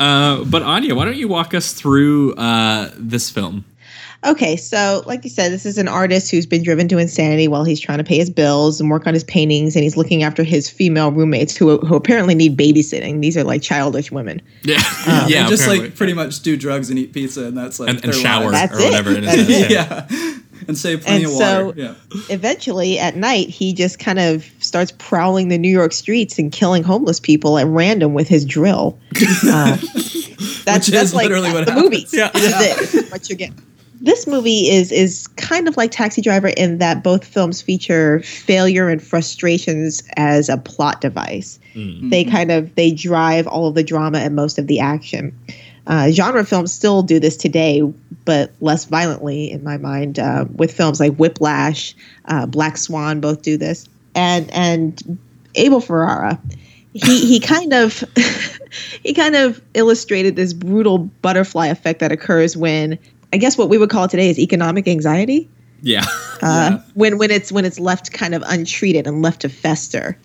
D: uh, but Anya, why don't you walk us through uh, this film?
F: Okay, so like you said, this is an artist who's been driven to insanity while he's trying to pay his bills and work on his paintings, and he's looking after his female roommates who who apparently need babysitting. These are like childish women.
D: Yeah,
E: Um, [laughs]
D: yeah,
E: and just
D: apparently.
E: like pretty much do drugs and eat pizza, and that's like
D: and, and shower
E: lives.
F: That's
D: or
F: it.
D: whatever it
F: That's [laughs]
D: Yeah.
E: yeah. And save plenty
F: And
E: of
F: so-
E: water. Yeah.
F: Eventually, at night, he just kind of starts prowling the New York streets and killing homeless people at random with his drill. [laughs] Uh, that's
E: Which
F: that's
E: is
F: like
E: literally what
F: the
E: happens.
F: movie.
D: Yeah.
F: This is it. What you get. This movie is is kind of like Taxi Driver in that both films feature failure and frustrations as a plot device. They kind of they drive all of the drama and most of the action. Uh, genre films still do this today, but less violently, in my mind. Uh, with films like Whiplash, uh, Black Swan, both do this, and and Abel Ferrara, he he kind of [laughs] he kind of illustrated this brutal butterfly effect that occurs when I guess what we would call today is economic anxiety.
D: Yeah.
F: Uh, When when it's when it's left kind of untreated and left to fester.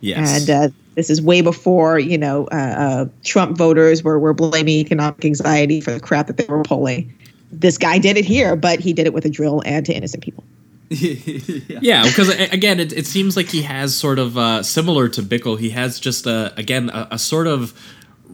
D: Yes.
F: And uh, this is way before you know uh, uh, Trump voters were were blaming economic anxiety for the crap that they were pulling. This guy did it here, but he did it with a drill and to innocent people.
E: yeah. [laughs]
D: Yeah, because again, it, it seems like he has sort of uh, similar to Bickle. He has just a again a, a sort of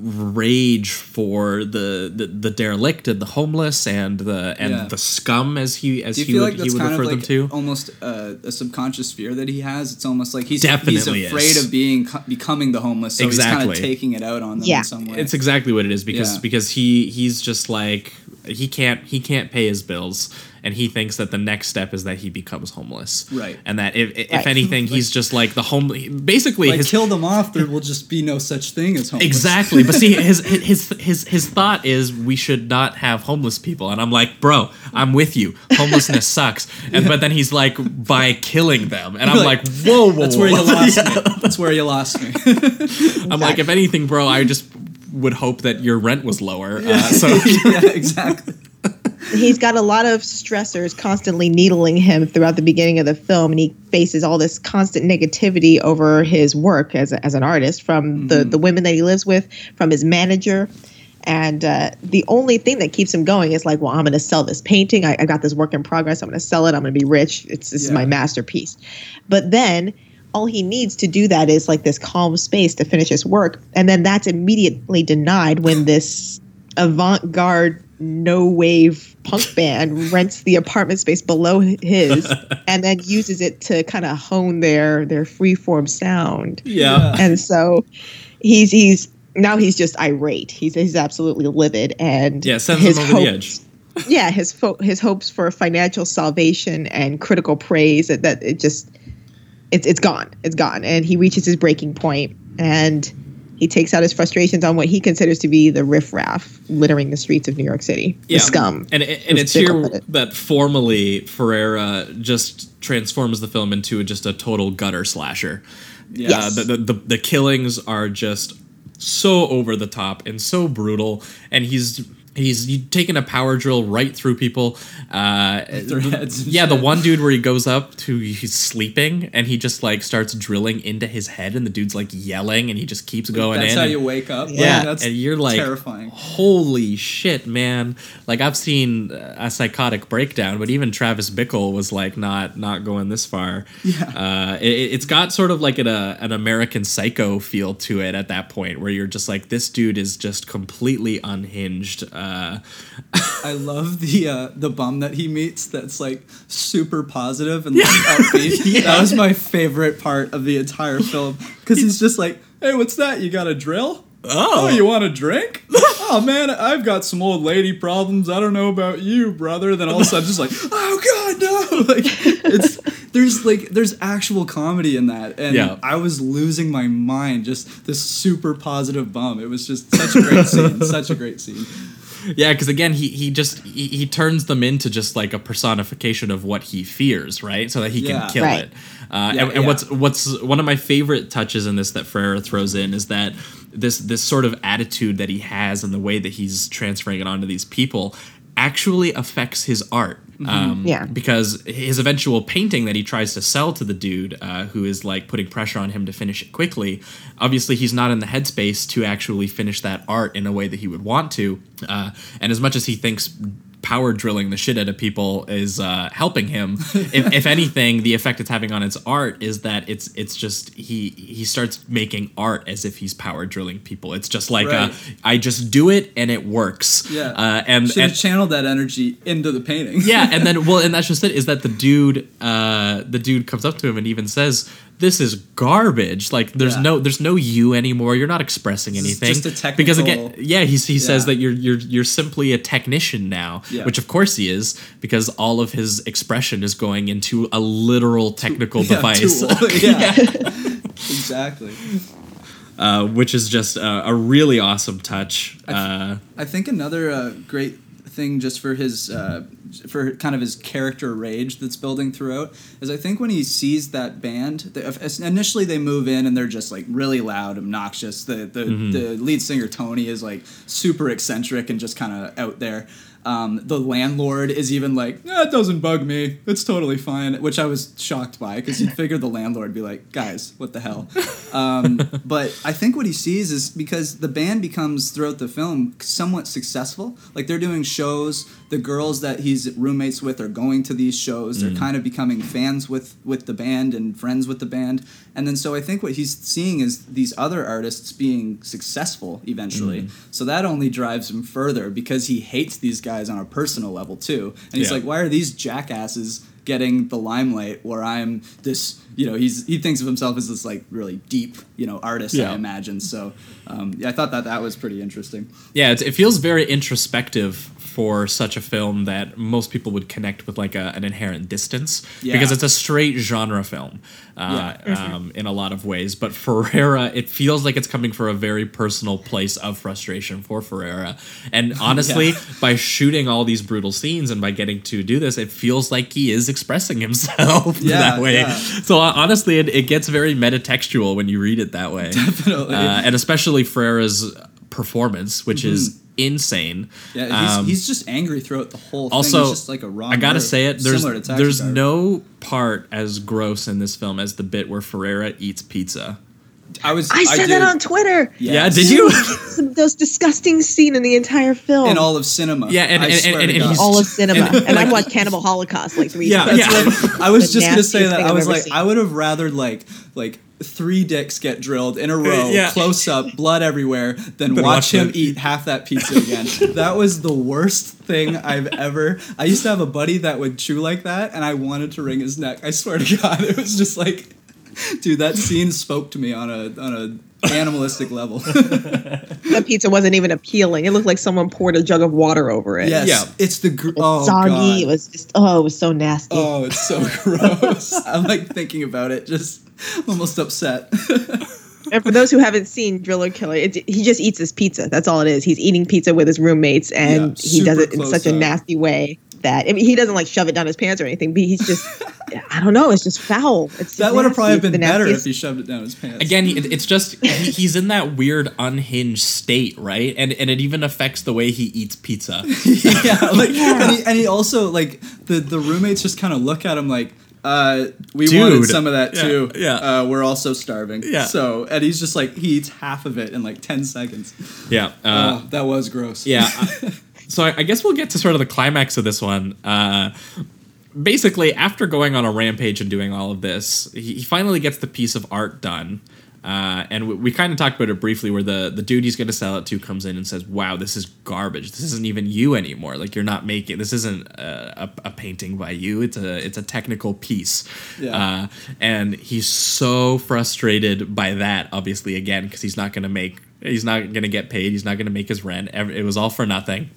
D: rage for the, the the derelict and the homeless and the and
E: Yeah.
D: the scum as he as he would
E: like
D: he would
E: kind of
D: refer them to.
E: almost uh, a subconscious fear that he has? It's almost like he's
D: Definitely
E: he's afraid
D: is.
E: of being becoming the homeless, so he's kind of taking it out on them
F: Yeah.
E: in some way.
D: It's exactly what it is because
E: Yeah.
D: because he he's just like he can't he can't pay his bills and he thinks that the next step is that he becomes homeless.
E: Right.
D: And that if if
F: Right.
D: anything [laughs] he's just like the home basically
E: like
D: his
E: kill them off, there will just be no such thing as homeless.
D: Exactly, but see, his [laughs] his his his thought is we should not have homeless people, and I'm like, bro, I'm with you. Homelessness [laughs] sucks, and but then he's like, by killing them, and I'm like,
E: Like,
D: whoa, whoa,
E: That's where you lost
D: Yeah.
E: me. That's where you lost me.
D: I'm like, if anything, bro, I just would hope that your rent was lower. Uh, so [laughs]
E: yeah, exactly.
F: he's got a lot of stressors constantly needling him throughout the beginning of the film and he faces all this constant negativity over his work as, a, as an artist from the, the women that he lives with from his manager. And uh, the only thing that keeps him going is like well i'm going to sell this painting. I, I got this work in progress. I'm going to sell it. I'm going to be rich. It's this is my masterpiece. But then all he needs to do that is like this calm space to finish his work and then that's immediately denied when this avant-garde no wave punk [laughs] band rents the apartment space below his [laughs] and then uses it to kind of hone their their freeform sound.
D: Yeah,
F: and so he's he's now he's just irate. He's he's absolutely livid and
D: yeah, sends him over the edge.
F: yeah his fo- his hopes for financial salvation and critical praise that, that it just it's it's gone it's gone and he reaches his breaking point and he takes out his frustrations on what he considers to be the riffraff littering the streets of New York City, the scum.
D: And and it's here
F: it.
D: that formally Ferrara just transforms the film into just a total gutter slasher.
E: Yes.
D: Uh, the, the, the the killings are just so over the top and so brutal, and he's. He's taking a power drill right through people. Uh,
E: their heads
D: yeah, the one dude where he goes up to he's sleeping and he just like starts drilling into his head, and the dude's like yelling, and he just keeps going
E: That's
D: in.
E: how you wake up.
D: yeah,
E: that's
D: and you're like,
E: terrifying.
D: holy shit, man! Like I've seen a psychotic breakdown, but even Travis Bickle was like not not going this far.
E: Yeah.
D: uh, it, it's got sort of like an, uh, an American Psycho feel to it at that point, where you're just like, this dude is just completely unhinged. Uh, [laughs]
E: I love the uh, the bum that he meets. That's like super positive and like [laughs] upbeat. That was my favorite part of the entire film because he's just like, "Hey, what's that? You got a drill?
D: Oh.
E: you want a drink? [laughs] oh man, I've got some old lady problems. I don't know about you, brother." Then all of a sudden, just like, "Oh God, no!" Like it's there's like there's actual comedy in that, and
D: Yeah.
E: I was losing my mind. Just this super positive bum. It was just such a great scene. Such a great scene.
D: Yeah, because again, he he just he, he turns them into just like a personification of what he fears, right? So that he
E: Yeah.
D: can kill
F: Right.
D: it. Uh,
E: Yeah,
D: and, and
E: yeah.
D: what's what's one of my favorite touches in this that Ferrara throws in is that this this sort of attitude that he has and the way that he's transferring it onto these people actually affects his art. Um,
F: Yeah.
D: Because his eventual painting that he tries to sell to the dude, uh, who is like putting pressure on him to finish it quickly, obviously he's not in the headspace to actually finish that art in a way that he would want to. Uh, and as much as he thinks power drilling the shit out of people is uh, helping him, if, if [laughs] anything, the effect it's having on its art is that it's it's just he he starts making art as if he's power drilling people. It's just like uh,
E: Right.
D: I just do it and it works.
E: Yeah.
D: uh, and
E: Should
D: and
E: have channeled that energy into the painting.
D: yeah, and then [laughs] well, and that's just it. Is that the dude? Uh, the dude comes up to him and even says, "This is garbage. Like, there's
E: Yeah.
D: no, there's no you anymore. You're not expressing anything."
E: just a technical,
D: because again, yeah, he he says that you're you're you're simply a technician now,
E: Yeah.
D: which of course he is because all of his expression is going into a literal technical [laughs]
E: Yeah,
D: device. [laughs]
E: yeah. exactly.
D: Uh, which is just uh, a really awesome touch. Uh,
E: I think another uh, great thing just for his uh, for kind of his character rage that's building throughout is I think when he sees that band they, initially they move in and they're just like really loud obnoxious. The the, the lead singer Tony is like super eccentric and just kind of out there um, the landlord is even like that doesn't bug me it's totally fine which I was shocked by because you'd figure the landlord would be like guys what the hell um, [laughs] but I think what he sees is because the band becomes throughout the film somewhat successful. Like they're doing shows. The girls that he's roommates with are going to these shows. They're mm. kind of becoming fans with with the band and friends with the band. And then so I think what he's seeing is these other artists being successful eventually. Mm. So that only drives him further because he hates these guys on a personal level too. And he's
D: Yeah.
E: like, why are these jackasses? Getting the limelight where I'm this, you know, he's he thinks of himself as this like really deep, you know, artist.
D: Yeah.
E: I imagine. So, um, yeah, I thought that that was pretty interesting.
D: Yeah, it, it feels very introspective for such a film that most people would connect with like a, an inherent distance
E: Yeah.
D: because it's a straight genre film uh, um, in a lot of ways. But Ferrara, it feels like it's coming from a very personal place of frustration for Ferrara. And [laughs] honestly, by shooting all these brutal scenes and by getting to do this, it feels like he is expressing himself [laughs]
E: Yeah,
D: that way.
E: yeah.
D: So honestly, it, it gets very metatextual when you read it that way.
E: Definitely.
D: Uh, and especially Ferrara's performance, which is insane.
E: Mm-hmm. yeah, he's,
D: Um,
E: he's just angry throughout the whole thing.
D: also,
E: He's just like a raw.
D: I gotta say it. There's
E: to
D: there's
E: Driver.
D: no part as gross in this film as the bit where Ferrara eats pizza.
E: I was.
F: I said that on Twitter.
D: Yeah,
E: Yes.
D: did you?
F: It's the most disgusting scene in the entire film.
E: in all of cinema.
D: Yeah, and-
E: I
D: and- and- and he's-
F: all of cinema.
D: and-
F: And, I've watched Cannibal Holocaust like three
D: Yeah,
F: times.
D: yeah.
E: That's what- I was just gonna say that. I was like,
F: seen.
E: I would have rather like like three dicks get drilled in a uh, row,
D: Yeah.
E: close up, blood everywhere, than
D: Than
E: watch
D: watch
E: him
D: it.
E: eat half that pizza again. [laughs] that was the worst thing I've ever. I used to have a buddy that would chew like that, and I wanted to wring his neck. I swear to God, it was just like, [laughs] dude, that scene spoke to me on a on a animalistic level. [laughs]
F: the pizza wasn't even appealing. It looked like someone poured a jug of water over it.
E: yes,
D: Yeah.
E: it's the gr- oh
F: Soggy.
E: God.
F: It was just oh, it was so nasty.
E: Oh, it's so [laughs] gross. I'm like thinking about it, just almost upset.
F: and for those who haven't seen Driller Killer, it's, he just eats his pizza. That's all it is. He's eating pizza with his roommates, and
E: Yeah,
F: he does it in
E: close
F: such a nasty way that I mean, he doesn't like shove it down his pants or anything. But he's just, [laughs] I don't know. It's just foul. It's
E: That would have probably been
F: the
E: better if he shoved it down his pants.
D: Again, it's just he, he's in that weird unhinged state, right? And and it even affects the way he eats pizza. [laughs]
E: yeah, like And, he, and he also like the the roommates just kind of look at him like. Uh, we wanted some of that
D: Yeah,
E: too.
D: yeah.
E: Uh, we're also starving.
D: Yeah.
E: So, and he's just like he eats half of it in like ten seconds.
D: Yeah. Uh,
E: oh, that was gross.
D: Yeah. [laughs] I- so I, I guess we'll get to sort of the climax of this one. Uh, basically, after going on a rampage and doing all of this, he, he finally gets the piece of art done. Uh, and we, we kind of talked about it briefly, where the, the dude he's going to sell it to comes in and says, "Wow, this is garbage. This isn't even you anymore. Like you're not making this isn't a, a, a painting by you. It's a it's a technical piece."
E: Yeah.
D: Uh, and he's so frustrated by that, obviously, again, because he's not going to make, he's not going to get paid, he's not going to make his rent. It was all for nothing.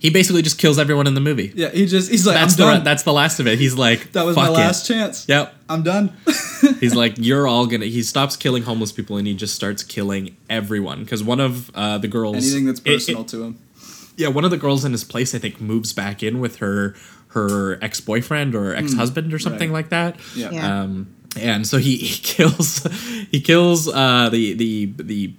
D: He basically just kills everyone in the movie.
E: Yeah, he just he's like
D: that's
E: I'm
D: the
E: done.
D: that's the last of it. He's like,
E: that was
D: "Fuck
E: my
D: it."
E: last chance.
D: Yep.
E: I'm done. [laughs]
D: He's like, you're all gonna. He stops killing homeless people and he just starts killing everyone. Because one of uh, the girls,
E: Anything that's personal
D: it-
E: to him.
D: yeah, one of the girls in his place, I think, moves back in with her her ex boyfriend or ex husband or something
E: right.
D: like that.
E: Yeah.
F: Yeah.
D: Um, and so he, [laughs] he kills he kills uh, the the the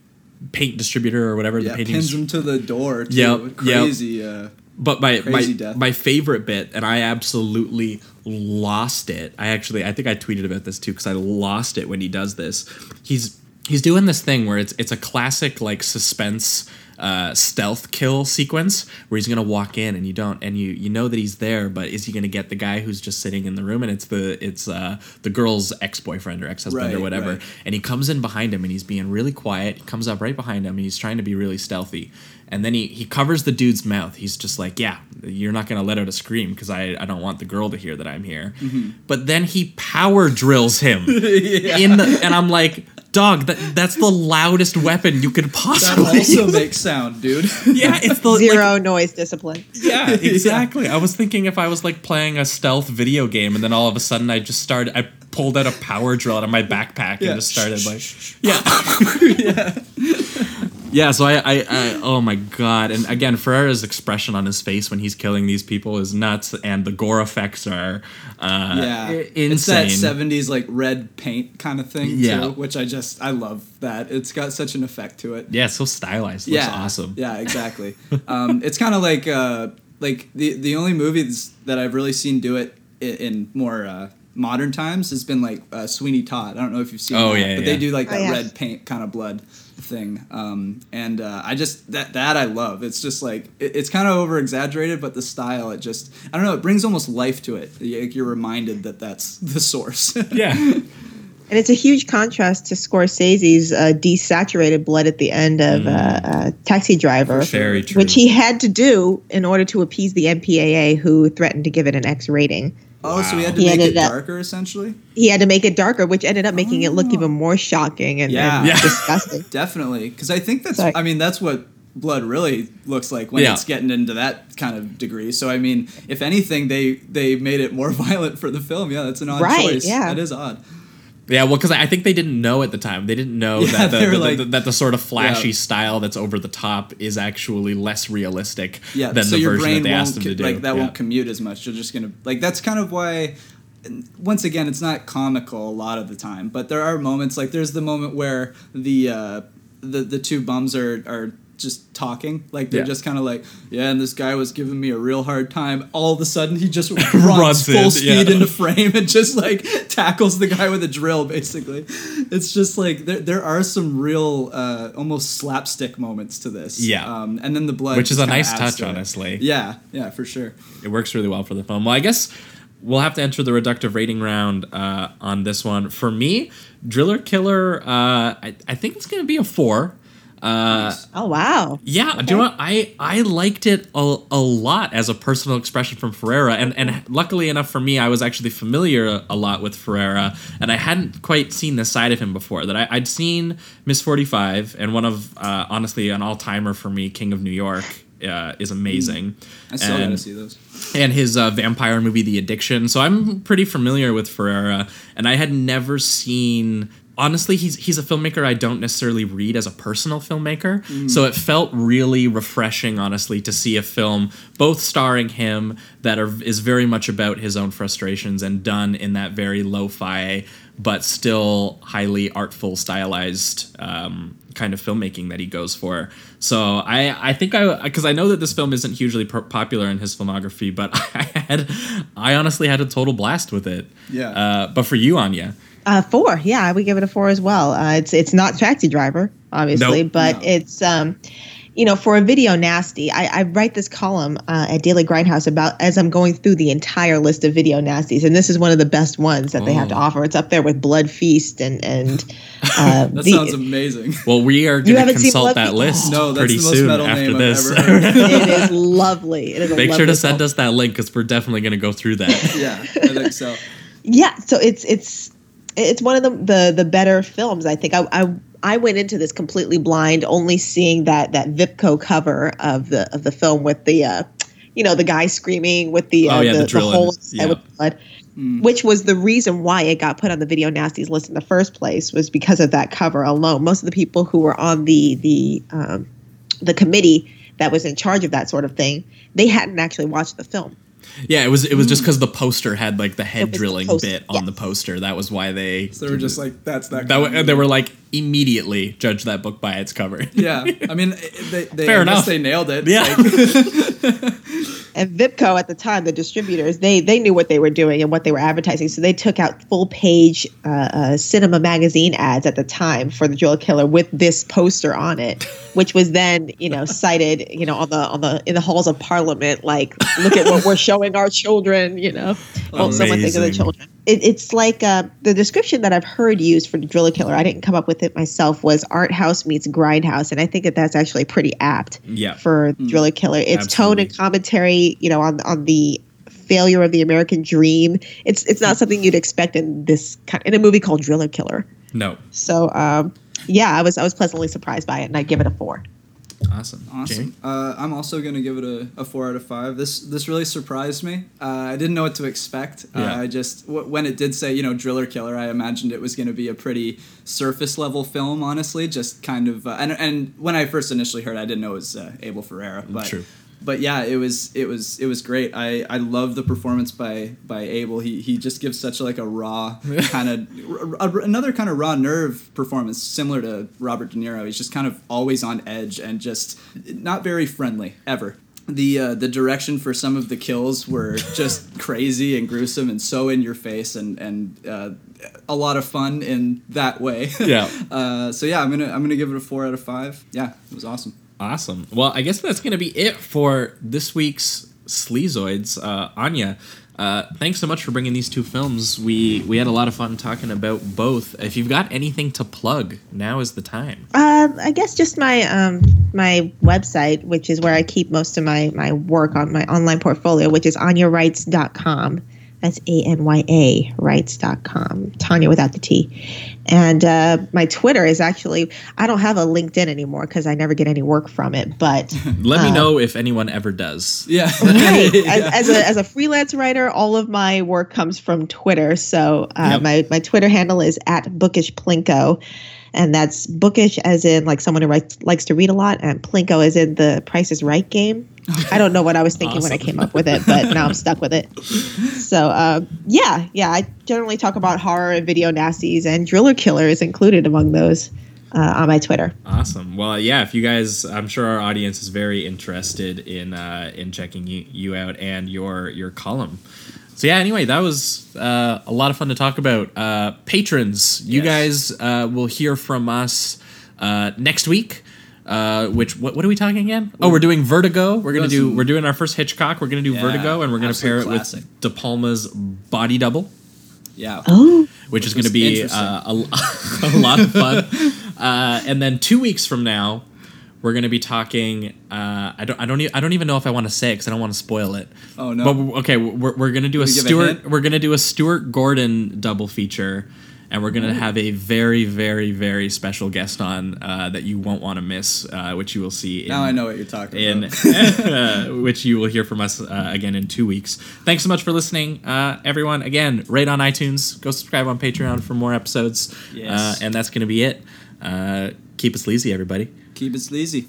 D: paint distributor or whatever
E: Yeah,
D: the painting.
E: pins him to the door. Too.
D: Yep, yep.
E: Crazy. Uh,
D: But my my
E: death.
D: my favorite bit, and I absolutely lost it. I actually I think I tweeted about this too because I lost it when he does this. He's he's doing this thing where it's it's a classic like suspense uh, stealth kill sequence where he's gonna walk in and you don't and you you know that he's there, but is he gonna get the guy who's just sitting in the room and it's the it's uh, the girl's ex boyfriend or ex husband or whatever,
E: right.
D: and he comes in behind him and he's being really quiet. He comes up right behind him and he's trying to be really stealthy. And then he, he covers the dude's mouth. He's just like, yeah, you're not going to let out a scream because I, I don't want the girl to hear that I'm here.
E: Mm-hmm.
D: But then he power drills him. [laughs] in the, and I'm like, dog, that, that's the loudest weapon you could possibly that
E: also
D: use.
E: makes sound, dude. [laughs]
D: Yeah, it's the like,
F: Zero noise discipline. [laughs]
D: yeah, exactly. I was thinking if I was like playing a stealth video game and then all of a sudden I just started, I pulled out a power drill out of my backpack
E: Yeah.
D: and just started like, yeah. yeah. So I, I, I, oh my God. And again, Ferrara's expression on his face when he's killing these people is nuts and the gore effects are uh,
E: yeah,
D: i-
E: it's that '70s like red paint kind of thing.
D: Yeah.
E: too, which I just I love that. It's got such an effect to it.
D: yeah, it's so stylized. It
E: yeah,
D: looks awesome.
E: Yeah, exactly. [laughs] um, it's kind of like uh, like the the only movies that I've really seen do it in, in more uh, modern times has been like uh, Sweeney Todd. I don't know if you've seen.
D: Oh,
E: that,
D: yeah,
E: but
D: yeah.
E: they do like
F: Oh,
E: that
F: yeah.
E: red paint kind of blood thing. Um, and uh, I just that that I love. It's just like it, it's kind of over exaggerated, but the style it just I don't know. It brings almost life to it. You're reminded that that's [laughs] the source.
D: Yeah. [laughs]
F: And it's a huge contrast to Scorsese's uh, desaturated blood at the end of uh, uh, Taxi Driver,
D: Very true.
F: which he had to do in order to appease the MPAA, who threatened to give it an X rating.
E: Oh, so we had to
F: He
E: make it
F: up-
E: darker essentially.
F: He had to make it darker, which ended up making it look oh. even more shocking and,
E: Yeah.
F: and
E: Yeah.
F: disgusting. [laughs]
E: Definitely, because I think that's.
F: Sorry.
E: I mean, that's what blood really looks like when
D: Yeah.
E: it's getting into that kind of degree. So I mean, if anything, they they made it more [laughs] violent for the film. Yeah, that's an odd
F: Right,
E: choice.
F: yeah.
E: that is odd.
D: Yeah, well, because I think they didn't know at the time. They didn't know [laughs]
E: Yeah,
D: that, the, the-
E: like-
D: the- that the sort of flashy
E: Yeah.
D: style that's over the top is actually less realistic
E: Yeah,
D: than
E: so
D: the
E: your
D: version
E: brain
D: that they asked
E: won't
D: them to do.
E: like that
D: Yeah.
E: won't commute as much. You're just gonna like that's kind of why. Once again, it's not comical a lot of the time, but there are moments like there's the moment where the uh, the the two bums are are just talking like they're
D: Yeah.
E: just kind of like yeah and this guy was giving me a real hard time all of a sudden he just [laughs] runs,
D: Runs
E: full
D: in,
E: speed
D: yeah.
E: into frame and just like tackles the guy with a drill basically it's just like there, there are some real uh, almost slapstick moments to this
D: Yeah.
E: um, and then the blood
D: Which is a nice touch,
E: to
D: honestly.
E: yeah yeah for sure
D: it works really well for the film. Well, I guess we'll have to enter the reductive rating round uh, on this one. For me, Driller Killer, uh, I, I think it's going to be a four. Uh,
F: Oh wow!
D: Yeah, do you know what? I I liked it a, a lot as a personal expression from Ferrara, and and luckily enough for me, I was actually familiar a lot with Ferrara, and I hadn't quite seen this side of him before. That I, I'd seen Miss Forty Five, and one of uh, honestly an all timer for me, King of New York. Uh, is amazing.
E: I still
D: And-
E: gotta see those.
D: and his uh, vampire movie The Addiction. So I'm pretty familiar with Ferrara, and I had never seen honestly, he's he's a filmmaker I don't necessarily read as a personal filmmaker. So it felt really refreshing, honestly, to see a film both starring him that are, is very much about his own frustrations and done in that very lo-fi but still highly artful, stylized um, kind of filmmaking that he goes for. So I I think I because I know that this film isn't hugely po- popular in his filmography, but [laughs] I had I honestly had a total blast with it.
E: Yeah.
D: Uh, but for you, Anya.
F: Uh, four, yeah, I would give it a four as well. Uh, it's it's not Taxi Driver, obviously,
D: Nope.
F: but it's um, you know, for a video nasty. I, I write this column uh, at Daily Grindhouse about as I'm going through the entire list of video nasties, and this is one of the best ones that they have to
D: Oh.
F: offer. It's up there with Blood Feast and and [laughs] uh,
E: That
F: the-
E: sounds amazing.
D: Well, we are going to
F: haven't seen
D: consult
F: Blood
D: that
F: Feast?
D: list
E: No, that's
D: pretty
E: the most
D: soon
E: metal
D: after
E: name
D: this.
E: ever [laughs]
F: it is lovely. It is a
D: Make sure
F: lovely
D: to send
F: film.
D: us that link because we're definitely going to go through that. [laughs]
E: yeah, I think so.
F: yeah so it's it's it's one of the the, the better films i think I, I i went into this completely blind only seeing that that vipco cover of the of the film with the uh you know the guy screaming with the uh,
D: Oh, yeah, the
F: the, the, hole
D: it.
F: in his head
D: Yeah.
F: with blood which was the reason why it got put on the video nasties list in the first place was because of that cover alone most of the people who were on the the um the committee that was in charge of that sort of thing they hadn't actually watched the film
D: Yeah, it was it was just mm. because the poster had like the head
F: was the
D: drilling
F: poster,
D: bit on the poster. That was why they.
E: So they were just like, that's that.
D: that
E: kind
D: w- they were like immediately judge that book by its cover. [laughs]
E: Yeah, I mean, they, they,
D: Fair
E: I
D: enough.
E: they nailed it.
D: Yeah.
E: Like, [laughs]
F: and Vipco at the time, the distributors, they they knew what they were doing and what they were advertising. So they took out full page uh, uh, cinema magazine ads at the time for the Jewel Killer with this poster on it, which was then you know cited you know on the on the in the halls of Parliament. Like, look at what we're showing our children. You know, well, someone think of the children. It, it's like uh, the description that I've heard used for the Driller Killer. I didn't come up with it myself. Was art house meets grindhouse, and I think that that's actually pretty apt
D: Yeah.
F: for Driller Killer. It's tone and commentary, you know, on on the failure of the American dream. It's it's not something you'd expect in this kind in a movie called Driller Killer.
D: No.
F: So um, yeah, I was I was pleasantly surprised by it, and I give it a four.
D: Awesome.
E: Awesome. Uh, I'm also gonna give it a, a four out of five. This this really surprised me. Uh, I didn't know what to expect.
D: Yeah.
E: Uh, I just w- when it did say you know driller killer, I imagined it was gonna be a pretty surface level film. Honestly, just kind of uh, and and when I first initially heard, it, I didn't know it was uh, Abel Ferrara, But
D: True.
E: But yeah, it was it was it was great. I I love the performance by by Abel. He he just gives such like a raw kind of another kind of raw nerve performance, similar to Robert De Niro. He's just kind of always on edge and just not very friendly ever. The uh, the direction for some of the kills were [laughs] just crazy and gruesome and so in your face and and uh, a lot of fun in that way.
D: Yeah. [laughs]
E: uh, so yeah, I'm gonna I'm gonna give it a four out of five. Yeah, it was awesome.
D: Awesome. Well, I guess that's going to be it for this week's Sleazoids. Uh, Anya, uh, thanks so much for bringing these two films. We we had a lot of fun talking about both. If you've got anything to plug, now is the time.
F: Uh, I guess just my um, my website, which is where I keep most of my my work on my online portfolio, which is anyarights.com. That's A N Y A rights.com. Tanya without the T. And uh, my Twitter is actually, I don't have a LinkedIn anymore because I never get any work from it. But [laughs]
D: Let me
F: uh,
D: know if anyone ever does.
E: Yeah. [laughs]
F: right. [laughs] As, as a as a freelance writer, all of my work comes from Twitter. So uh,
D: Yep.
F: my my Twitter handle is at bookish plinko, and that's bookish as in like someone who writes, likes to read a lot, and plinko as in the Price is Right game. I don't know what I was thinking when I came up with it, but now I'm stuck with it. So uh, yeah, yeah, I generally talk about horror and video nasties, and Driller Killer is included among those uh, on my Twitter.
D: Awesome. Well, yeah. If you guys, I'm sure our audience is very interested in uh, in checking you, you out and your your column. So yeah. Anyway, that was uh, a lot of fun to talk about. Uh, patrons, you
E: Yes.
D: guys uh, will hear from us uh, next week. Uh, which what, what are we talking again? Oh, we're doing Vertigo. We're gonna do we're doing our first Hitchcock. We're gonna do
E: Yeah,
D: Vertigo, and we're gonna
E: absolute
D: pair it
E: classic.
D: with De Palma's Body Double
E: Yeah.
F: Oh,
D: which is
E: Which
D: going to
E: was
D: be
E: interesting.
D: uh, a, [laughs] a lot of fun. uh, and then two weeks from now, we're going to be talking. Uh, I don't. I don't. E- I don't even know if I want to say it because I don't want to spoil it.
E: Oh, no.
D: But w- okay, we're, we're going to do a
E: we give a
D: Stuart.
E: hint?
D: We're going to do a Stuart Gordon double feature, and we're gonna have a very, very, very special guest on uh, that you won't want to miss, uh, which you will see. In,
E: Now I know what you're talking
D: in
E: about. [laughs]
D: uh, which you will hear from us uh, again in two weeks. Thanks so much for listening, uh, everyone. Again, rate on iTunes, go subscribe on Patreon for more episodes,
E: Yes.
D: uh, and that's gonna be it. Uh, keep it sleazy, everybody.
E: Keep it sleazy.